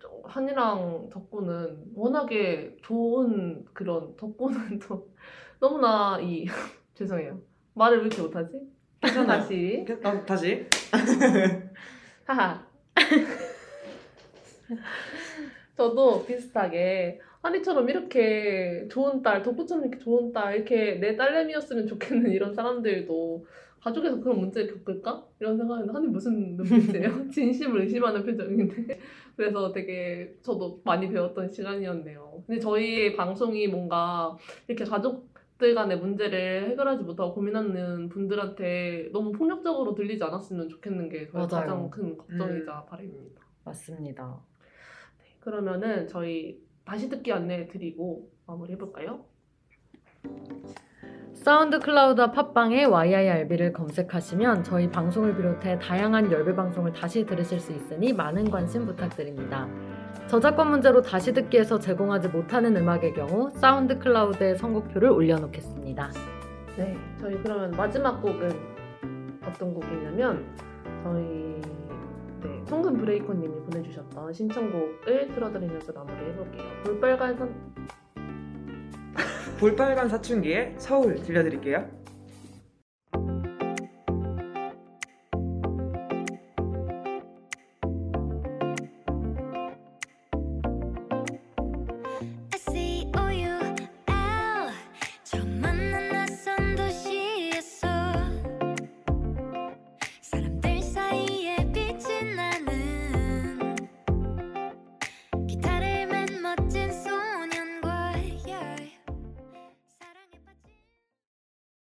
저- 한이랑 덕구는 워낙에 좋은 그런 덕구는 또 너무나 이 죄송해요 말을 왜 이렇게 못하지? 괜찮아요. 다시 어, 다시 하하 저도 비슷하게 한이처럼 이렇게 좋은 딸 덕구처럼 이렇게 좋은 딸 이렇게 내 딸내미였으면 좋겠는 이런 사람들도 가족에서 그런 문제를 겪을까? 이런 생각인데 한이 무슨 눈빛이에요? 진심을 의심하는 표정인데 그래서 되게 저도 많이 배웠던 시간이었네요. 근데 저희 방송이 뭔가 이렇게 가족 들 간의 문제를 해결하지 못하고 고민하는 분들한테 너무 폭력적으로 들리지 않았으면 좋겠는 게 저희 맞아요. 가장 큰 걱정이자 바람입니다. 맞습니다. 그러면은 저희 다시 듣기 안내 드리고 마무리 해볼까요? 사운드 클라우드와 팟빵에 YIRB를 검색하시면 저희 방송을 비롯해 다양한 열배 방송을 다시 들으실 수 있으니 많은 관심 부탁드립니다. 저작권 문제로 다시 듣기에서 제공하지 못하는 음악의 경우 사운드 클라우드에 선곡표를 올려놓겠습니다. 네, 저희 그러면 마지막 곡은 어떤 곡이냐면 저희 네, 송금 브레이커님이 보내주셨던 신청곡을 틀어드리면서 마무리해볼게요. 볼빨간 선 볼빨간 사춘기의 서울 들려드릴게요.